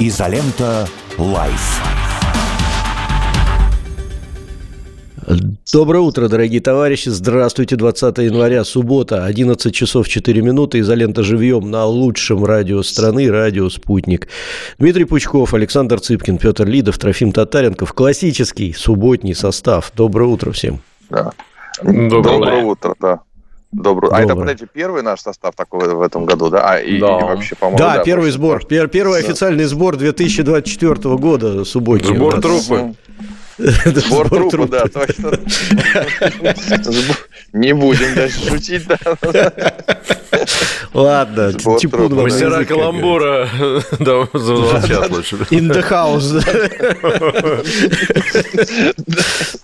Изолента. Live. Доброе утро, дорогие товарищи. Здравствуйте. 20 января, суббота, 11 часов 4 минуты. Изолента живьем на лучшем радио страны, радио «Спутник». Дмитрий Пучков, Александр Цыпкин, Петр Лидов, Трофим Татаренков. Классический субботний состав. Доброе утро всем. Да. Доброе, Доброе утро, да. Доброе. А это, подождите, первый наш состав такой в этом году, да? А, и, да. и вообще, по-моему, да, да, первый сбор. Пер, первый да. официальный сбор 2024 года субботний. Сбор трупы. Сбор трупа, да, точно. Не будем дальше шутить, да. Ладно, типун Мастера каламбура да, звучат лучше. In the house.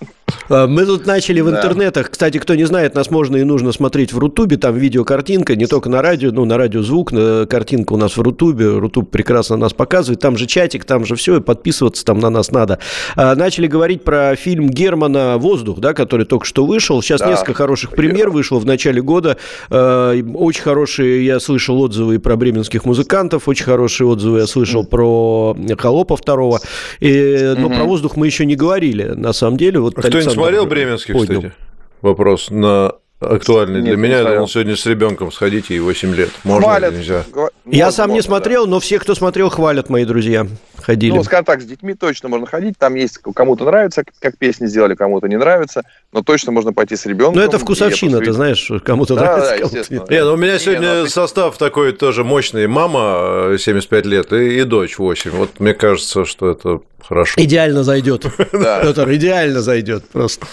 А, мы тут начали в интернетах. Кстати, кто не знает, нас можно и нужно смотреть в Рутубе. Там видеокартинка, не только на радио, ну, на радио звук. Картинка у нас в Рутубе. Рутуб прекрасно нас показывает. Там же чатик, там же все. И подписываться там на нас надо. А, начали говорить про фильм Германа «Воздух», да, который только что вышел. Сейчас да. несколько хороших премьер вышло в начале года. А, очень хорошие, я слышал отзывы про бременских музыкантов. Очень хорошие отзывы я слышал про Холопа второго. И, но про «Воздух» мы еще не говорили, на самом деле. Вот Александр смотрел Бременский, поднял. кстати? Вопрос на актуальный Нет, для меня. Я думал, сегодня с ребенком сходите, и 8 лет. Можно хвалят. или нельзя? Я сам не смотрел, да. но все, кто смотрел, хвалят, мои друзья. Ходили. Ну, скажем так, с детьми точно можно ходить. Там есть, кому-то нравится, как песни сделали, кому-то не нравится. Но точно можно пойти с ребенком. Ну, это вкусовщина, ты знаешь, кому-то да, нравится. Да, естественно. Нет, ну, у меня сегодня не, ну, состав такой тоже мощный. Мама 75 лет и, и дочь 8. Вот мне кажется, что это хорошо. Идеально зайдет. Петр, идеально зайдет просто.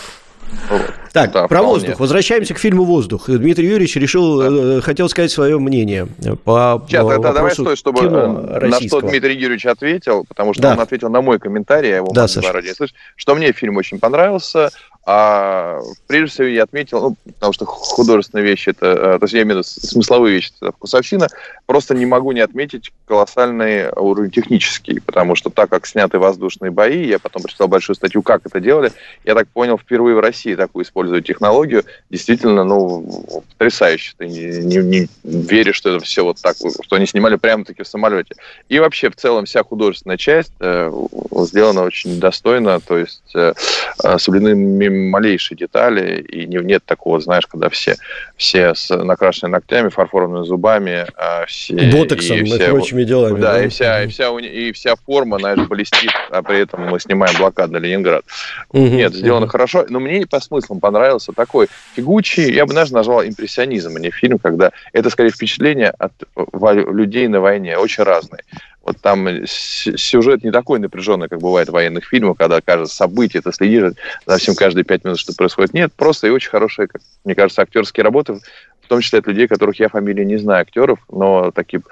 Так, да, про вполне. воздух. Возвращаемся к фильму «Воздух». Дмитрий Юрьевич решил, да. Э, хотел сказать свое мнение по Сейчас, это давай стой, чтобы э, на что Дмитрий Юрьевич ответил, потому что да. он ответил на мой комментарий, я его да, заранее слышу, что мне фильм очень понравился, а прежде всего я отметил, ну, потому что художественные вещи, это, э, то есть я имею в виду смысловые вещи, это вкусовщина, просто не могу не отметить колоссальный уровень технический, потому что так как сняты воздушные бои, я потом прочитал большую статью, как это делали, я так понял, впервые в России такую используют технологию, действительно, ну, потрясающе, ты не, не, не веришь, что это все вот так, что они снимали прямо-таки в самолете. И вообще, в целом, вся художественная часть э, сделана очень достойно, то есть э, э соблюдены малейшие детали, и не, нет такого, знаешь, когда все, все с накрашенными ногтями, фарфоровыми зубами, а все... Ботоксом и, и прочими делами. Да, да, и вся, и, вся, и вся форма, знаешь, блестит, а при этом мы снимаем блокад на Ленинград. Угу, нет, сделано угу. хорошо, но мне по смыслам понравился такой фигучий, я бы даже назвал импрессионизм, а не фильм, когда это, скорее, впечатление от людей на войне, очень разные. Вот там сюжет не такой напряженный, как бывает в военных фильмах, когда кажется события, ты следишь за всем каждые пять минут, что происходит. Нет, просто и очень хорошие, как, мне кажется, актерские работы, в том числе от людей, которых я фамилии не знаю, актеров, но такие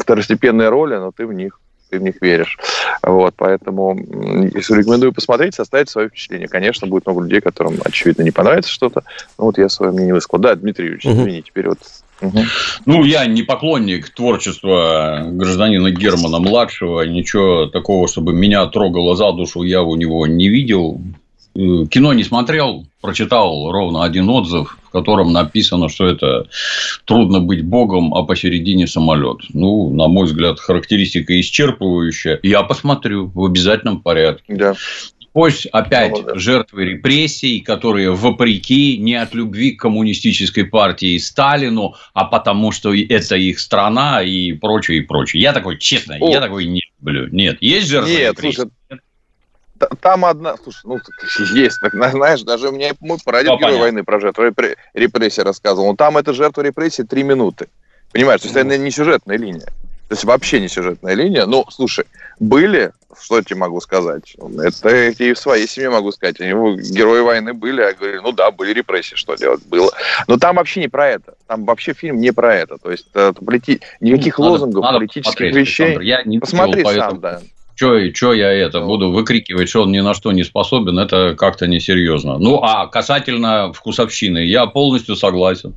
второстепенные роли, но ты в них ты в них веришь. Вот, поэтому рекомендую посмотреть, составить свое впечатление. Конечно, будет много людей, которым, очевидно, не понравится что-то. Но вот я свое мнение высказал. Да, Дмитрий Юрьевич, угу. извини, теперь вот Угу. Ну, я не поклонник творчества гражданина Германа младшего, ничего такого, чтобы меня трогало за душу, я у него не видел. Э, кино не смотрел, прочитал ровно один отзыв, в котором написано, что это трудно быть богом, а посередине самолет. Ну, на мой взгляд, характеристика исчерпывающая. Я посмотрю в обязательном порядке. Да. Пусть опять ну, да. жертвы репрессий, которые вопреки не от любви к коммунистической партии Сталину, а потому что это их страна и прочее, и прочее. Я такой, честно, О. я такой не люблю. Нет, есть жертвы Нет, репрессий? Слушай, там одна, слушай, ну, есть, так, знаешь, даже у меня мой прадед герой войны про жертву репрессий рассказывал. Но там это жертва репрессий три минуты. Понимаешь, то есть это не сюжетная линия. То есть вообще не сюжетная линия. Ну, слушай, были что я тебе могу сказать? Это и в своей семье могу сказать. Они герои войны были, я говорю, ну да, были репрессии, что делать было. Но там вообще не про это. Там вообще фильм не про это. То есть это, полити... никаких надо, лозунгов, надо политических вещей. Александр, я не Посмотри сам, да что, что я это буду выкрикивать, что он ни на что не способен, это как-то несерьезно. Ну, а касательно вкусовщины, я полностью согласен.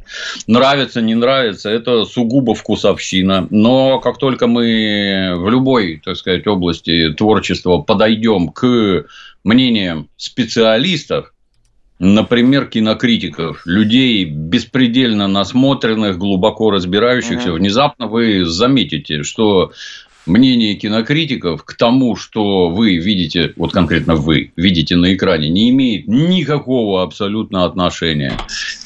Нравится, не нравится, это сугубо вкусовщина. Но как только мы в любой, так сказать, области творчества подойдем к мнениям специалистов, например, кинокритиков, людей беспредельно насмотренных, глубоко разбирающихся, угу. внезапно вы заметите, что мнение кинокритиков к тому, что вы видите, вот конкретно вы видите на экране, не имеет никакого абсолютно отношения.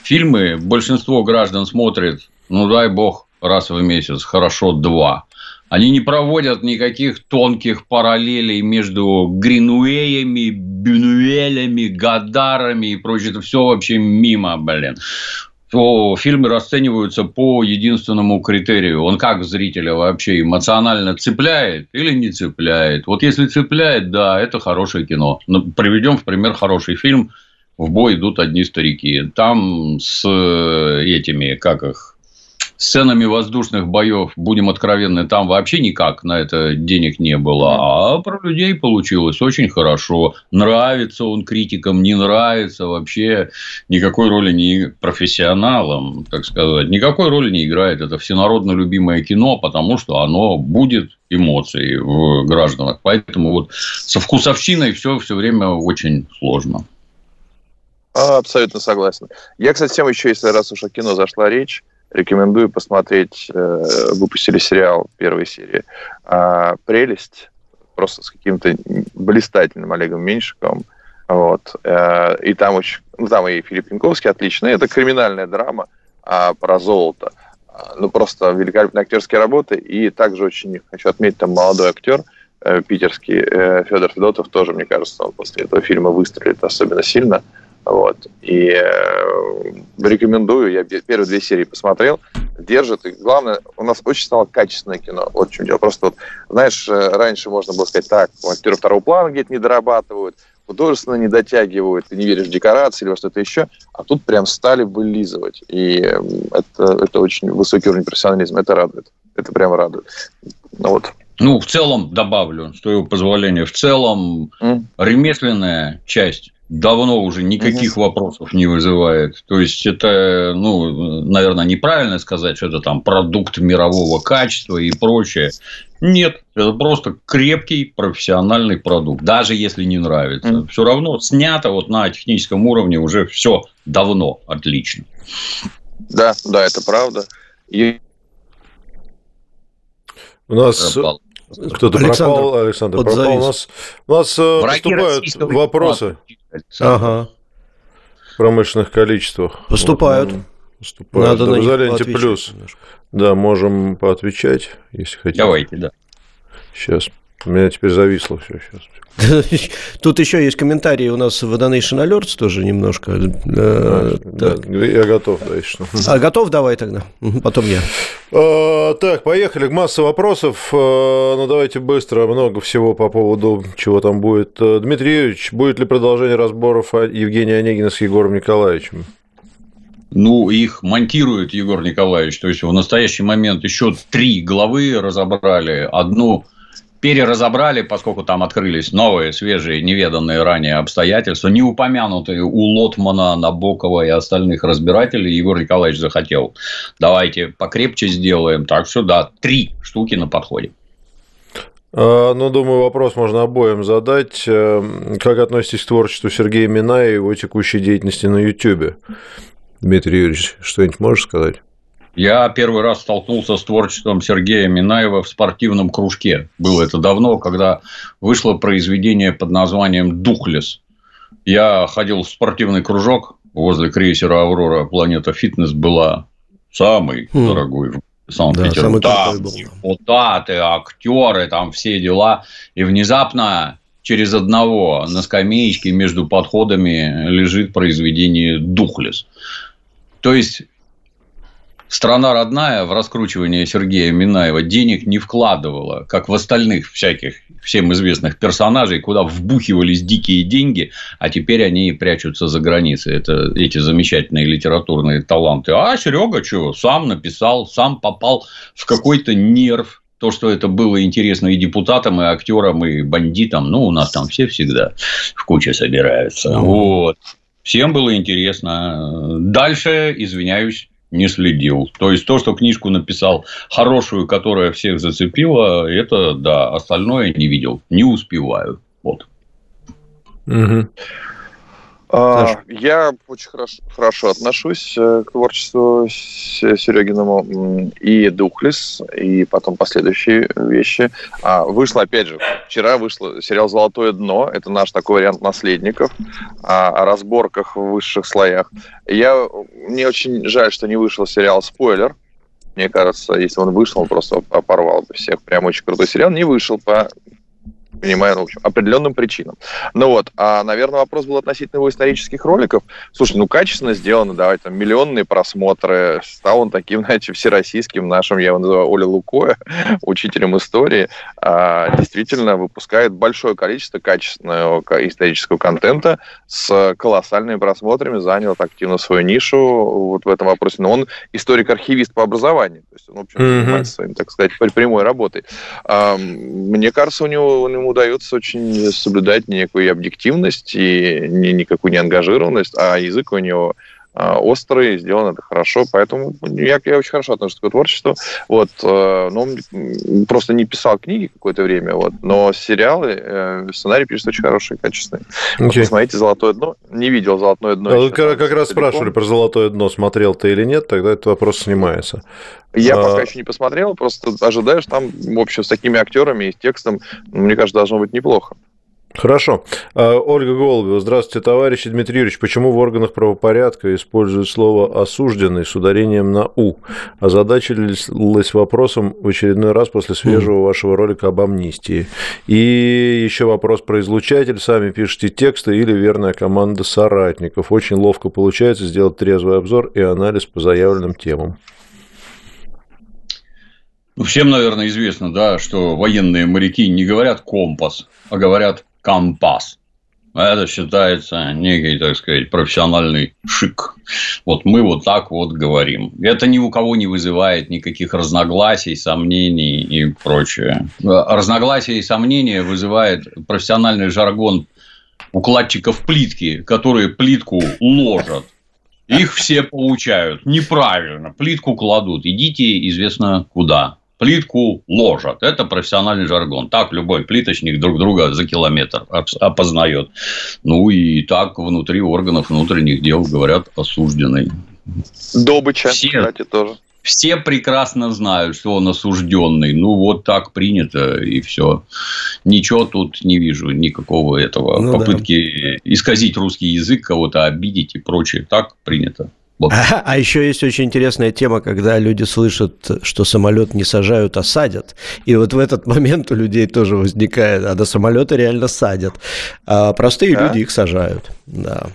Фильмы большинство граждан смотрит, ну дай бог, раз в месяц, хорошо два. Они не проводят никаких тонких параллелей между Гринуэями, Бюнуэлями, Гадарами и прочее. Это все вообще мимо, блин то фильмы расцениваются по единственному критерию. Он как зрителя вообще эмоционально цепляет или не цепляет? Вот если цепляет, да, это хорошее кино. Ну, приведем в пример хороший фильм «В бой идут одни старики». Там с э, этими, как их, сценами воздушных боев, будем откровенны, там вообще никак на это денег не было. А про людей получилось очень хорошо. Нравится он критикам, не нравится вообще никакой роли не профессионалам, так сказать. Никакой роли не играет. Это всенародно любимое кино, потому что оно будет эмоции в гражданах. Поэтому вот со вкусовщиной все все время очень сложно. Абсолютно согласен. Я, кстати, всем еще, если раз уж о кино зашла речь, Рекомендую посмотреть. Э, выпустили сериал первой серии «Прелесть». Просто с каким-то блистательным Олегом Меньшиковым. Вот. Э, и там очень... Ну, там и Филипп Янковский отличный. Это криминальная драма а, про золото. А, ну, просто великолепные актерские работы. И также очень хочу отметить, там молодой актер э, питерский Федор Федотов тоже, мне кажется, он после этого фильма выстрелит особенно сильно. Вот. И э, рекомендую, я первые две серии посмотрел, держит. И главное, у нас очень стало качественное кино. Вот в чем дело. Просто вот, знаешь, э, раньше можно было сказать, так, актеры второго плана где-то не дорабатывают, художественно не дотягивают, ты не веришь в декорации или во что-то еще, а тут прям стали вылизывать. И это, это очень высокий уровень профессионализма, это радует. Это прям радует. Ну, вот. Ну, в целом добавлю, с твоего позволения, в целом mm. ремесленная часть давно уже никаких вопросов не вызывает. То есть это, ну, наверное, неправильно сказать, что это там продукт мирового качества и прочее. Нет, это просто крепкий профессиональный продукт, даже если не нравится. Mm. Все равно снято вот на техническом уровне уже все давно отлично. Да, да, это правда. И... У нас кто-то пропал, Александр пропал. У нас, у нас э, поступают вопросы. Ага. В промышленных количествах. Поступают. Вот, поступают. Надо да, на заленте плюс. Немножко. Да, можем поотвечать, если хотите. Давайте, да. Сейчас. У меня теперь зависло все сейчас. Тут еще есть комментарии у нас в Donation Alerts тоже немножко. Э, да, я готов, да, если А, готов? Давай тогда. Потом я. А, так, поехали. Масса вопросов. А, ну, давайте быстро. Много всего по поводу, чего там будет. Э, Дмитрий Юрьевич, будет ли продолжение разборов Евгения Онегина с Егором Николаевичем? Ну, их монтирует Егор Николаевич. То есть, в настоящий момент еще три главы разобрали. Одну переразобрали, поскольку там открылись новые, свежие, неведанные ранее обстоятельства, не упомянутые у Лотмана, Набокова и остальных разбирателей, Егор Николаевич захотел. Давайте покрепче сделаем. Так что, да, три штуки на подходе. А, ну, думаю, вопрос можно обоим задать. Э, как относитесь к творчеству Сергея Миная и его текущей деятельности на YouTube? Дмитрий Юрьевич, что-нибудь можешь сказать? Я первый раз столкнулся с творчеством Сергея Минаева в спортивном кружке. Было это давно, когда вышло произведение под названием «Духлес». Я ходил в спортивный кружок возле крейсера «Аврора». Планета Фитнес была самый хм. дорогой в Санкт-Петербурге. Да, там депутаты, актеры, там все дела. И внезапно через одного на скамеечке между подходами лежит произведение «Духлес». То есть страна родная в раскручивание Сергея Минаева денег не вкладывала, как в остальных всяких всем известных персонажей, куда вбухивались дикие деньги, а теперь они прячутся за границей. Это эти замечательные литературные таланты. А Серега что, сам написал, сам попал в какой-то нерв, то, что это было интересно и депутатам, и актерам, и бандитам, ну, у нас там все всегда в куче собираются. Вот. Всем было интересно. Дальше, извиняюсь, не следил. То есть, то, что книжку написал хорошую, которая всех зацепила, это да, остальное не видел. Не успеваю. Вот. Угу. А, я очень хорошо, хорошо отношусь э, к творчеству Серегиному и Духлес, и потом последующие вещи. А, вышло, опять же, вчера вышло сериал «Золотое дно». Это наш такой вариант наследников о, о разборках в высших слоях. Я, мне очень жаль, что не вышел сериал «Спойлер», мне кажется, если он вышел, он просто порвал бы всех. Прям очень крутой сериал. Не вышел по понимаю, ну, в общем, определенным причинам. Ну вот, а, наверное, вопрос был относительно его исторических роликов. Слушай, ну, качественно сделано, давай, там, миллионные просмотры. Стал он таким, знаете, всероссийским нашим, я его называю Оля Лукоя, учителем истории. А, действительно выпускает большое количество качественного исторического контента с колоссальными просмотрами, занял активно свою нишу вот в этом вопросе. Но он историк-архивист по образованию. То есть он, в общем, занимается своим, так сказать, прямой работой. А, мне кажется, у него, у него ему удается очень соблюдать некую объективность и не, никакую неангажированность, а язык у него а, острый, сделан это хорошо, поэтому я, я очень хорошо отношусь к творчеству. Вот, э, но он просто не писал книги какое-то время, вот, но сериалы, э, сценарий пишет очень хороший, качественный. Okay. Посмотрите «Золотое дно». Не видел «Золотое дно». А как, как раз спрашивали про «Золотое дно», смотрел ты или нет, тогда этот вопрос снимается. Я а... пока еще не посмотрел, просто ожидаешь там, в общем, с такими актерами и с текстом, мне кажется, должно быть неплохо. Хорошо. А, Ольга Голубева. Здравствуйте, товарищ Дмитрий Юрьевич. Почему в органах правопорядка используют слово «осужденный» с ударением на «у»? Озадачились вопросом в очередной раз после свежего вашего ролика об амнистии. И еще вопрос про излучатель. Сами пишите тексты или верная команда соратников. Очень ловко получается сделать трезвый обзор и анализ по заявленным темам. Ну, всем, наверное, известно, да, что военные моряки не говорят компас, а говорят компас. Это считается некий, так сказать, профессиональный шик. Вот мы вот так вот говорим. Это ни у кого не вызывает никаких разногласий, сомнений и прочее. Разногласия и сомнения вызывает профессиональный жаргон укладчиков плитки, которые плитку ложат. Их все получают неправильно. Плитку кладут. Идите известно куда плитку ложат. Это профессиональный жаргон. Так любой плиточник друг друга за километр опознает. Ну и так внутри органов внутренних дел говорят осужденный. Добыча, все, кстати, тоже. Все прекрасно знают, что он осужденный. Ну, вот так принято, и все. Ничего тут не вижу, никакого этого ну, попытки да. исказить русский язык, кого-то обидеть и прочее. Так принято. А, а еще есть очень интересная тема, когда люди слышат, что самолет не сажают, а садят. И вот в этот момент у людей тоже возникает, а до самолета реально садят. А простые да? люди их сажают. Да.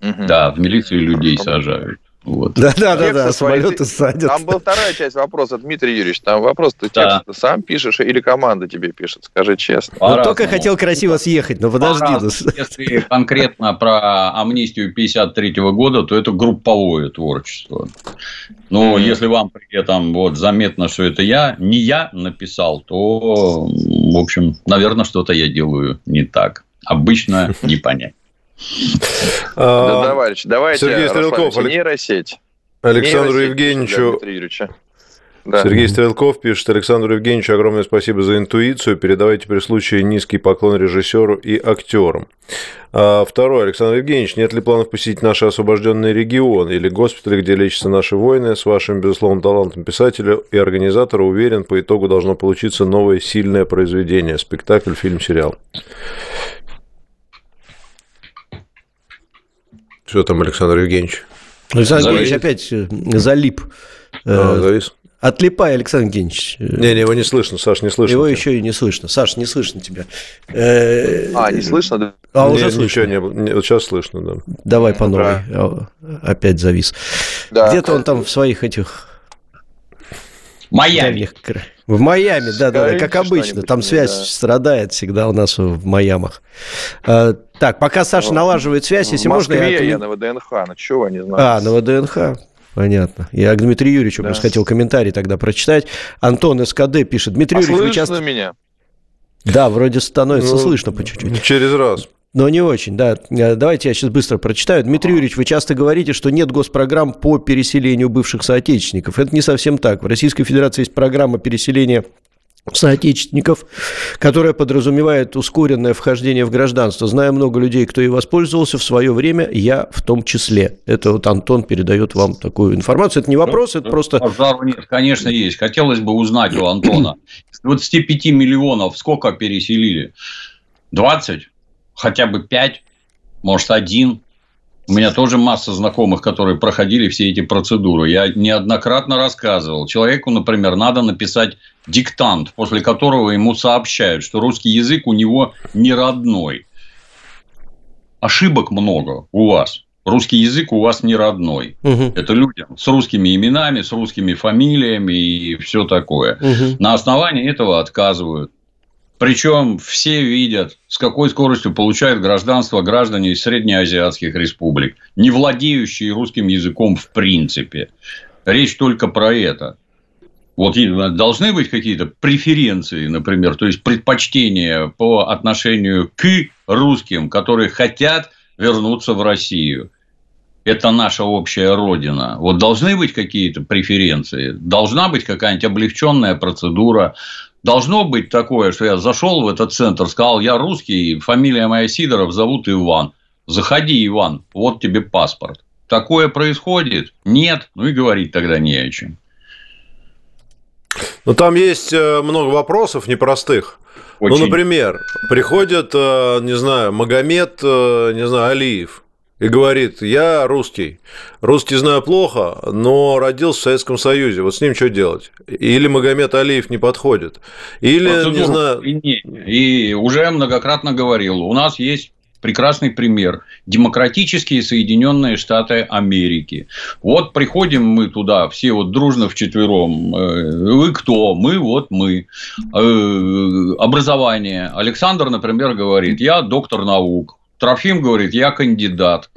Да, в милицию людей сажают. Вот. Да, да, да, да, самолеты садят. Там была вторая часть вопроса, Дмитрий Юрьевич. Там вопрос, ты да. текст сам пишешь или команда тебе пишет? Скажи честно. Ну, только хотел красиво съехать, но подожди. Ну, Если конкретно про амнистию 53 года, то это групповое творчество. Но mm-hmm. если вам при этом вот заметно, что это я, не я написал, то, в общем, наверное, что-то я делаю не так. Обычно не понять. Да, товарищ, давайте, Сергей Стрелков, нейросеть. Александру Евгеньевичу... Да. Сергей Стрелков пишет, Александру Евгеньевичу огромное спасибо за интуицию. Передавайте при случае низкий поклон режиссеру и актерам. А второй, Александр Евгеньевич, нет ли планов посетить наши освобожденные регионы или госпитали, где лечатся наши воины? С вашим, безусловно, талантом писателя и организатора, уверен, по итогу должно получиться новое сильное произведение. Спектакль, фильм, сериал. Что там, Александр Евгеньевич? Александр Евгеньевич опять э, залип. А, э, завис. Отлипай, Александр Евгеньевич. Не, не, его не слышно, Саш, не слышно. Его тебя. еще и не слышно. Саш, не слышно тебя. Э, а, не слышно, да? А, уже не, слышно. Ничего не, не, вот сейчас слышно, да. Давай по новой. Да. Опять завис. Да. Где-то он там в своих этих... Майами. В Майами, да, да, да, как обычно. Там связь да. страдает всегда у нас в Майамах. А, так, пока Саша ну, налаживает связь, если в можно... я, я на ВДНХ, ну чего не знаю. А, на ВДНХ. Понятно. Я к Дмитрию Юрьевичу да. просто хотел комментарий тогда прочитать. Антон СКД пишет. Дмитрий а Юрьевич, вы часто... меня? Да, вроде становится ну, слышно по чуть-чуть. Через раз. Но не очень, да. Э, давайте я сейчас быстро прочитаю. Дмитрий Юрьевич, вы часто говорите, что нет госпрограмм по переселению бывших соотечественников. Это не совсем так. В Российской Федерации есть программа переселения соотечественников, которая подразумевает ускоренное вхождение в гражданство. Знаю много людей, кто и воспользовался в свое время, я в том числе. Это вот Антон передает вам такую информацию. Это не вопрос, это просто... нет, конечно, есть. Хотелось бы узнать у Антона. С 25 миллионов сколько переселили? 20? Хотя бы 5? Может, один? У меня тоже масса знакомых, которые проходили все эти процедуры. Я неоднократно рассказывал. Человеку, например, надо написать диктант, после которого ему сообщают, что русский язык у него не родной. Ошибок много у вас. Русский язык у вас не родной. Угу. Это люди с русскими именами, с русскими фамилиями и все такое. Угу. На основании этого отказывают. Причем все видят, с какой скоростью получают гражданство граждане из среднеазиатских республик, не владеющие русским языком в принципе. Речь только про это. Вот должны быть какие-то преференции, например, то есть предпочтения по отношению к русским, которые хотят вернуться в Россию. Это наша общая родина. Вот должны быть какие-то преференции, должна быть какая-нибудь облегченная процедура, Должно быть такое, что я зашел в этот центр, сказал, я русский, фамилия моя Сидоров, зовут Иван. Заходи, Иван, вот тебе паспорт. Такое происходит? Нет. Ну и говорить тогда не о чем. Ну, там есть э, много вопросов непростых. Ну, Очень. Ну, например, приходит, э, не знаю, Магомед, э, не знаю, Алиев и говорит, я русский, русский знаю плохо, но родился в Советском Союзе, вот с ним что делать? Или Магомед Алиев не подходит, или, Процедуру не знаю... И, и уже многократно говорил, у нас есть прекрасный пример. Демократические Соединенные Штаты Америки. Вот приходим мы туда, все вот дружно вчетвером. Э, вы кто? Мы, вот мы. Э, образование. Александр, например, говорит, я доктор наук. Трофим говорит, я кандидат.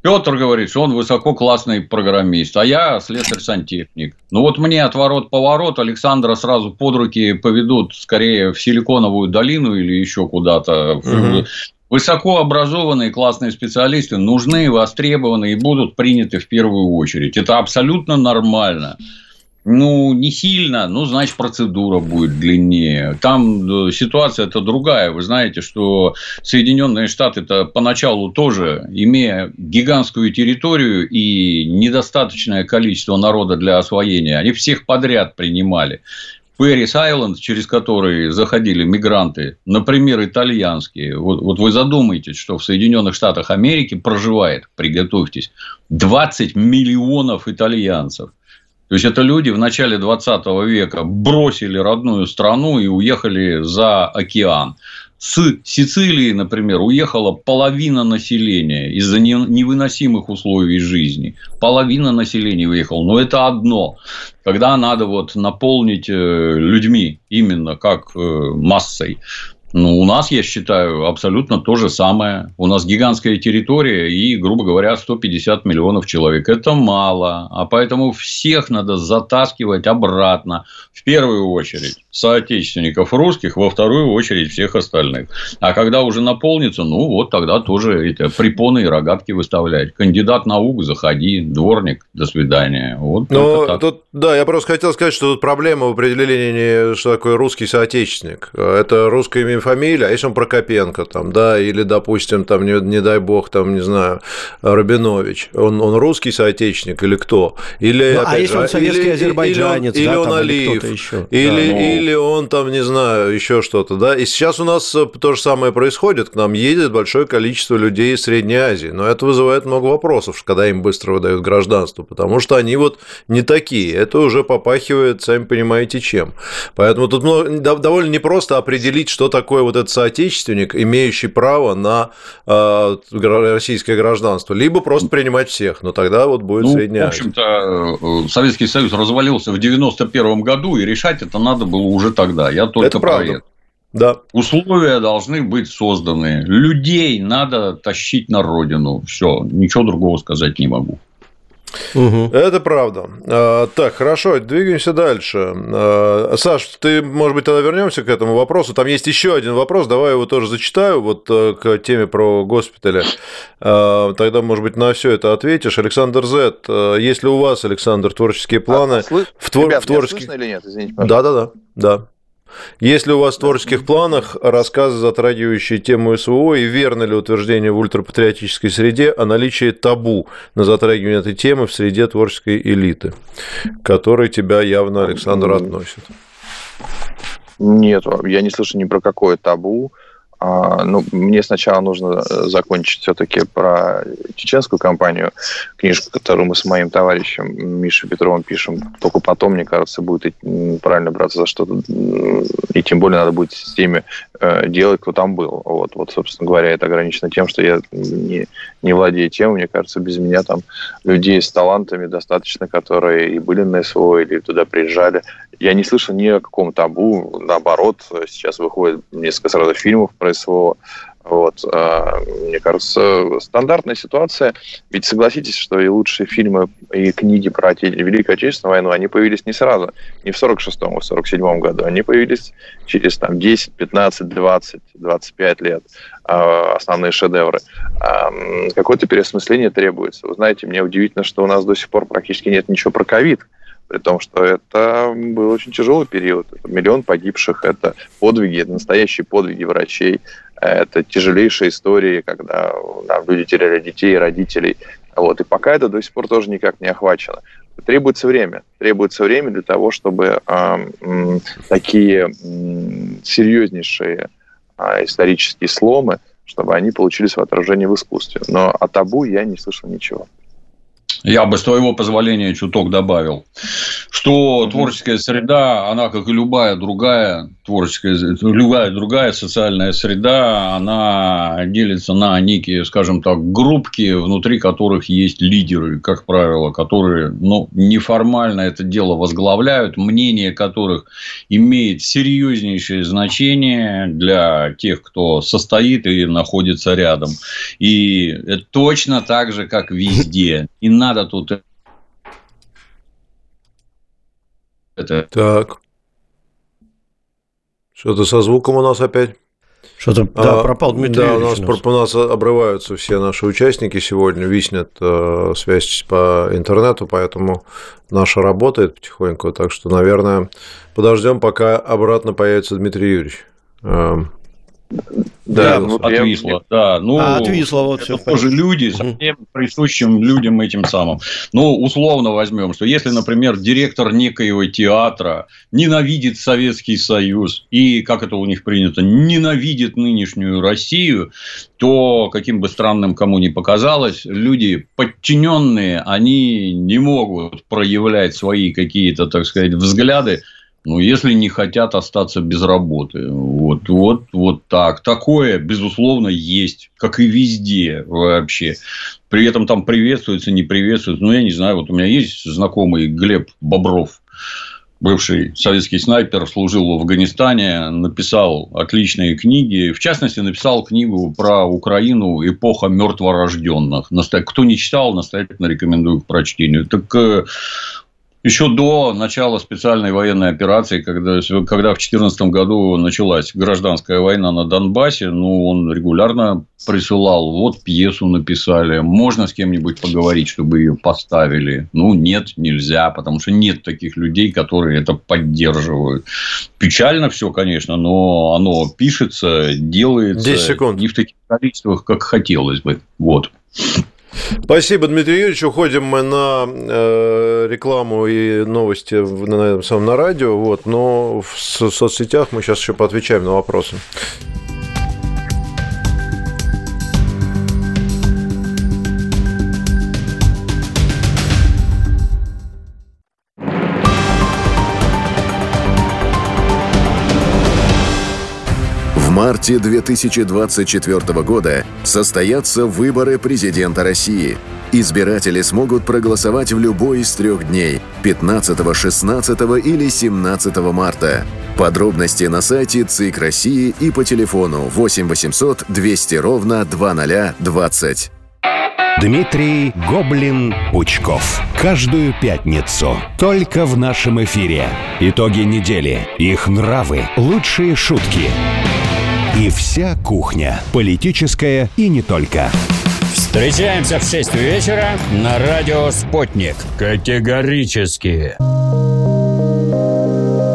Петр говорит, что он высококлассный программист, а я слесарь-сантехник. Ну вот мне отворот-поворот Александра сразу под руки поведут скорее в Силиконовую долину или еще куда-то. Угу. Высокообразованные классные специалисты нужны, востребованы и будут приняты в первую очередь. Это абсолютно нормально. Ну, не сильно, ну, значит, процедура будет длиннее. Там э, ситуация это другая. Вы знаете, что Соединенные Штаты это поначалу тоже, имея гигантскую территорию и недостаточное количество народа для освоения, они всех подряд принимали. Пэрис Айленд, через который заходили мигранты, например, итальянские. Вот, вот вы задумаетесь, что в Соединенных Штатах Америки проживает, приготовьтесь, 20 миллионов итальянцев. То есть это люди в начале 20 века бросили родную страну и уехали за океан. С Сицилии, например, уехала половина населения из-за невыносимых условий жизни. Половина населения уехала. Но это одно. Когда надо вот наполнить э, людьми именно как э, массой, ну, у нас, я считаю, абсолютно то же самое. У нас гигантская территория и, грубо говоря, 150 миллионов человек. Это мало. А поэтому всех надо затаскивать обратно. В первую очередь соотечественников русских, во вторую очередь всех остальных. А когда уже наполнится, ну, вот тогда тоже это препоны и рогатки выставлять. Кандидат наук, заходи, дворник, до свидания. Вот ну, тут, да, я просто хотел сказать, что тут проблема в определении, что такое русский соотечественник. Это русское имя фамилия, а если он Прокопенко, там, да, или, допустим, там, не, не дай бог, там, не знаю, Рабинович, он, он русский соотечественник или кто? Или, ну, а если он советский или, азербайджанец, или, да, или он там, Алиев, или, еще. или, да, ну... или он там, не знаю, еще что-то, да, и сейчас у нас то же самое происходит, к нам едет большое количество людей из Средней Азии, но это вызывает много вопросов, когда им быстро выдают гражданство, потому что они вот не такие, это уже попахивает, сами понимаете, чем. Поэтому тут довольно непросто определить, что такое такой вот этот соотечественник, имеющий право на э, российское гражданство, либо просто принимать всех, но тогда вот будет ну, Средняя В общем-то, э, Советский Союз развалился в 91 году, и решать это надо было уже тогда. Я только это про это. Да. Условия должны быть созданы. Людей надо тащить на родину. Все, ничего другого сказать не могу. Угу. Это правда. А, так, хорошо, двигаемся дальше. А, Саш, ты, может быть, тогда вернемся к этому вопросу. Там есть еще один вопрос, давай его тоже зачитаю, вот э, к теме про госпитали. А, тогда, может быть, на все это ответишь. Александр З. Э, есть ли у вас, Александр, творческие планы? А, слы... в, твор... Ребят, в творческих... слышно или нет? Извините, пожалуйста. Да, да, да. Да. Есть ли у вас в творческих планах рассказы, затрагивающие тему СВО, и верно ли утверждение в ультрапатриотической среде о наличии табу на затрагивание этой темы в среде творческой элиты, к которой тебя явно, Александр, относит? Нет, я не слышу ни про какое табу. А, ну, мне сначала нужно э, закончить все-таки про чеченскую кампанию, книжку, которую мы с моим товарищем Мишей Петровым пишем. Только потом, мне кажется, будет правильно браться за что-то. И тем более надо будет с теми э, делать, кто там был. Вот, вот, собственно говоря, это ограничено тем, что я не, не владею тем. Мне кажется, без меня там людей с талантами достаточно, которые и были на СВО, или туда приезжали. Я не слышал ни о каком табу. Наоборот, сейчас выходит несколько сразу фильмов про СВО. Вот. А, мне кажется, стандартная ситуация. Ведь согласитесь, что и лучшие фильмы, и книги про Великую Отечественную войну, они появились не сразу, не в 46-м, а в 47-м году. Они появились через там, 10, 15, 20, 25 лет. А, основные шедевры. А, какое-то переосмысление требуется. Вы знаете, мне удивительно, что у нас до сих пор практически нет ничего про ковид при том, что это был очень тяжелый период. Это миллион погибших, это подвиги, это настоящие подвиги врачей, это тяжелейшие истории, когда там, люди теряли детей родителей. Вот. И пока это до сих пор тоже никак не охвачено. Требуется время. Требуется время для того, чтобы э, такие э, серьезнейшие э, исторические сломы, чтобы они получили свое отражение в искусстве. Но о табу я не слышал ничего. Я бы, с твоего позволения, чуток добавил, что творческая среда, она, как и любая другая творческая, любая другая социальная среда, она делится на некие, скажем так, группки, внутри которых есть лидеры, как правило, которые ну, неформально это дело возглавляют, мнение которых имеет серьезнейшее значение для тех, кто состоит и находится рядом. И точно так же, как везде. И надо тут это... Так. Что-то со звуком у нас опять. Что-то да, а, пропал Дмитрий Да, у нас, у нас обрываются все наши участники сегодня, виснет э, связь по интернету, поэтому наша работает потихоньку. Так что, наверное, подождем, пока обратно появится Дмитрий Юрьевич. Эм, да, ну, отвисло, да. Ну, а, отвисло, вот это все. тоже люди, совсем присущим людям этим самым. Ну, условно возьмем, что если, например, директор некоего театра ненавидит Советский Союз и, как это у них принято, ненавидит нынешнюю Россию, то, каким бы странным кому ни показалось, люди подчиненные, они не могут проявлять свои какие-то, так сказать, взгляды ну, если не хотят остаться без работы. Вот, вот, вот так. Такое, безусловно, есть, как и везде вообще. При этом там приветствуется, не приветствуется. Ну, я не знаю, вот у меня есть знакомый Глеб Бобров, бывший советский снайпер, служил в Афганистане, написал отличные книги. В частности, написал книгу про Украину «Эпоха мертворожденных». Кто не читал, настоятельно рекомендую к прочтению. Так э, еще до начала специальной военной операции, когда, когда в 2014 году началась гражданская война на Донбассе, ну, он регулярно присылал, вот пьесу написали, можно с кем-нибудь поговорить, чтобы ее поставили. Ну, нет, нельзя, потому что нет таких людей, которые это поддерживают. Печально все, конечно, но оно пишется, делается 10 секунд. не в таких количествах, как хотелось бы. Вот. Спасибо, Дмитрий Юрьевич. Уходим мы на э, рекламу и новости на, самом на радио. Вот, но в соцсетях мы сейчас еще поотвечаем на вопросы. Марте 2024 года состоятся выборы президента России. Избиратели смогут проголосовать в любой из трех дней – 15, 16 или 17 марта. Подробности на сайте ЦИК России и по телефону 8 800 200 ровно 2020. Дмитрий Гоблин-Пучков. Каждую пятницу. Только в нашем эфире. Итоги недели. Их нравы. Лучшие шутки. И вся кухня. Политическая и не только. Встречаемся в 6 вечера на радио «Спутник». Категорически.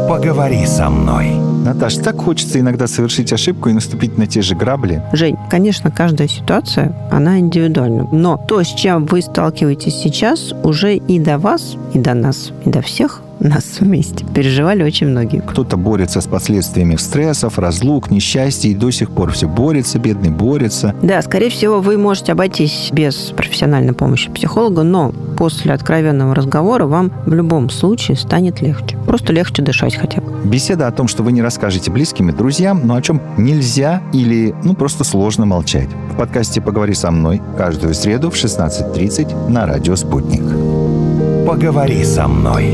Поговори со мной. Наташ, так хочется иногда совершить ошибку и наступить на те же грабли. Жень, конечно, каждая ситуация, она индивидуальна. Но то, с чем вы сталкиваетесь сейчас, уже и до вас, и до нас, и до всех нас вместе переживали очень многие. Кто-то борется с последствиями стрессов, разлук, несчастья, и до сих пор все борется, бедный борется. Да, скорее всего, вы можете обойтись без профессиональной помощи психолога, но после откровенного разговора вам в любом случае станет легче. Просто легче дышать хотя бы. Беседа о том, что вы не расскажете близким и друзьям, но о чем нельзя или ну просто сложно молчать. В подкасте «Поговори со мной» каждую среду в 16.30 на радио «Спутник». «Поговори со мной».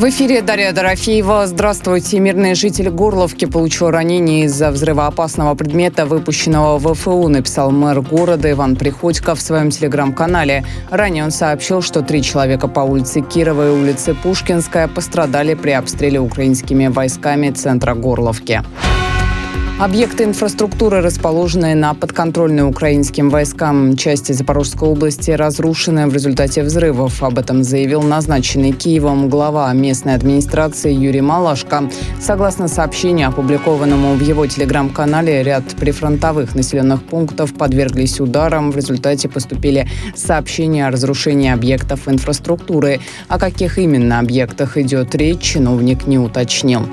В эфире Дарья Дорофеева. Здравствуйте. Мирный житель Горловки получил ранение из-за взрывоопасного предмета, выпущенного в ФУ, написал мэр города Иван Приходько в своем телеграм-канале. Ранее он сообщил, что три человека по улице Кирова и улице Пушкинская пострадали при обстреле украинскими войсками центра Горловки. Объекты инфраструктуры, расположенные на подконтрольной украинским войскам части Запорожской области, разрушены в результате взрывов. Об этом заявил назначенный Киевом глава местной администрации Юрий Малашко. Согласно сообщению, опубликованному в его телеграм-канале, ряд прифронтовых населенных пунктов подверглись ударам. В результате поступили сообщения о разрушении объектов инфраструктуры. О каких именно объектах идет речь, чиновник не уточнил.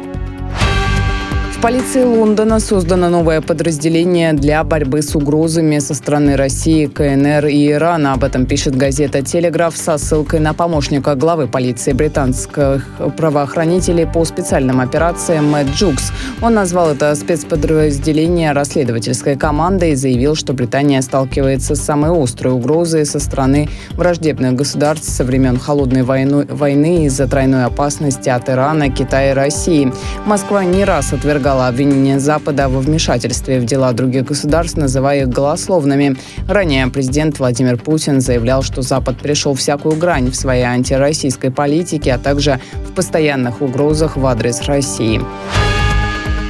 В полиции Лондона создано новое подразделение для борьбы с угрозами со стороны России, КНР и Ирана. Об этом пишет газета «Телеграф» со ссылкой на помощника главы полиции британских правоохранителей по специальным операциям Мэтт Джукс. Он назвал это спецподразделение расследовательской командой и заявил, что Британия сталкивается с самой острой угрозой со стороны враждебных государств со времен Холодной войны, из-за тройной опасности от Ирана, Китая и России. Москва не раз отвергала отвергала обвинения Запада во вмешательстве в дела других государств, называя их голословными. Ранее президент Владимир Путин заявлял, что Запад пришел всякую грань в своей антироссийской политике, а также в постоянных угрозах в адрес России.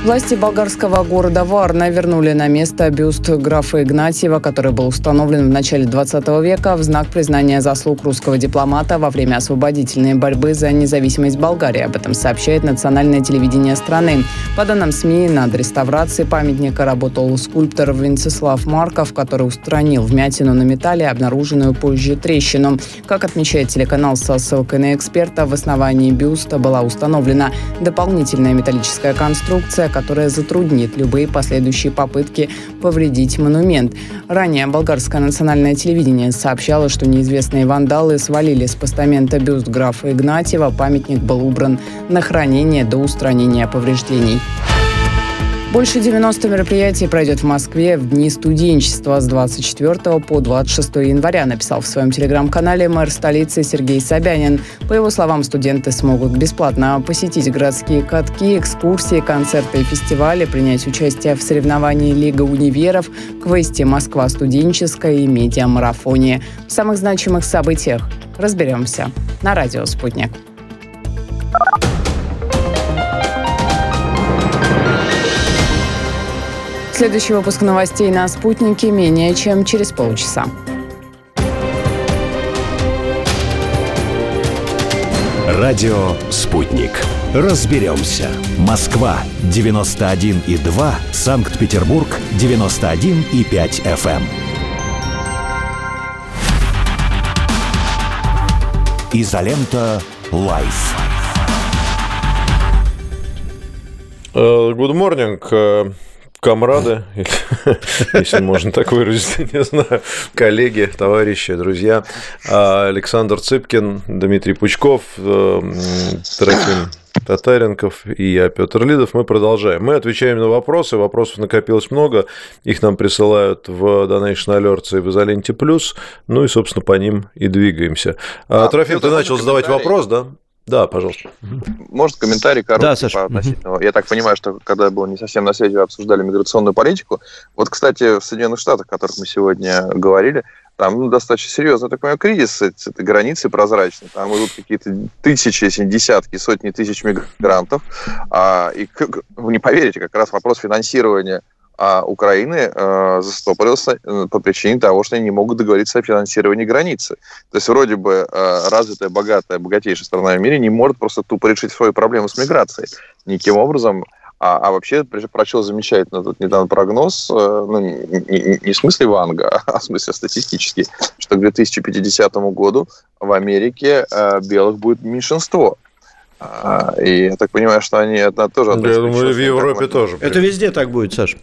Власти болгарского города Варна вернули на место бюст графа Игнатьева, который был установлен в начале 20 века в знак признания заслуг русского дипломата во время освободительной борьбы за независимость Болгарии. Об этом сообщает национальное телевидение страны. По данным СМИ, над реставрацией памятника работал скульптор Венцеслав Марков, который устранил вмятину на металле, обнаруженную позже трещину. Как отмечает телеканал со ссылкой на эксперта, в основании бюста была установлена дополнительная металлическая конструкция, которая затруднит любые последующие попытки повредить монумент. Ранее болгарское национальное телевидение сообщало, что неизвестные вандалы свалили с постамента бюст графа Игнатьева. Памятник был убран на хранение до устранения повреждений. Больше 90 мероприятий пройдет в Москве в дни студенчества с 24 по 26 января, написал в своем телеграм-канале мэр столицы Сергей Собянин. По его словам, студенты смогут бесплатно посетить городские катки, экскурсии, концерты и фестивали, принять участие в соревновании Лига универов, квесте «Москва студенческая» и медиамарафоне. В самых значимых событиях разберемся на радио «Спутник». Следующий выпуск новостей на «Спутнике» менее чем через полчаса. Радио «Спутник». Разберемся. Москва, 91,2. Санкт-Петербург, 91,5 FM. Изолента «Live». Good morning комрады, если можно так выразить, не знаю, коллеги, товарищи, друзья. А, Александр Цыпкин, Дмитрий Пучков, э, Трофим Татаренков и я, Петр Лидов. Мы продолжаем. Мы отвечаем на вопросы. Вопросов накопилось много. Их нам присылают в Donation Alerts и в Изоленте Плюс. Ну и, собственно, по ним и двигаемся. А, Трофим, ты начал задавать вопрос, да? Да, пожалуйста. Может, комментарий короткий да, Саша. по относительно... Я так понимаю, что когда я был не совсем на связи, обсуждали миграционную политику. Вот, кстати, в Соединенных Штатах, о которых мы сегодня говорили, там ну, достаточно серьезный, так понимаю, кризис, эти, эти границы прозрачные, там идут какие-то тысячи, если не десятки, сотни тысяч мигрантов, а, и вы не поверите, как раз вопрос финансирования а Украины э, застопорился э, по причине того, что они не могут договориться о финансировании границы. То есть вроде бы э, развитая, богатая, богатейшая страна в мире не может просто тупо решить свою проблему с миграцией. Никаким образом а, а вообще прочел замечательно тут недавно прогноз, э, ну, не, не в смысле Ванга, а в смысле статистический, что к 2050 году в Америке э, белых будет меньшинство. А, и я так понимаю, что они это тоже... Да, я думаю, в Европе тоже. Это везде так будет, Саш.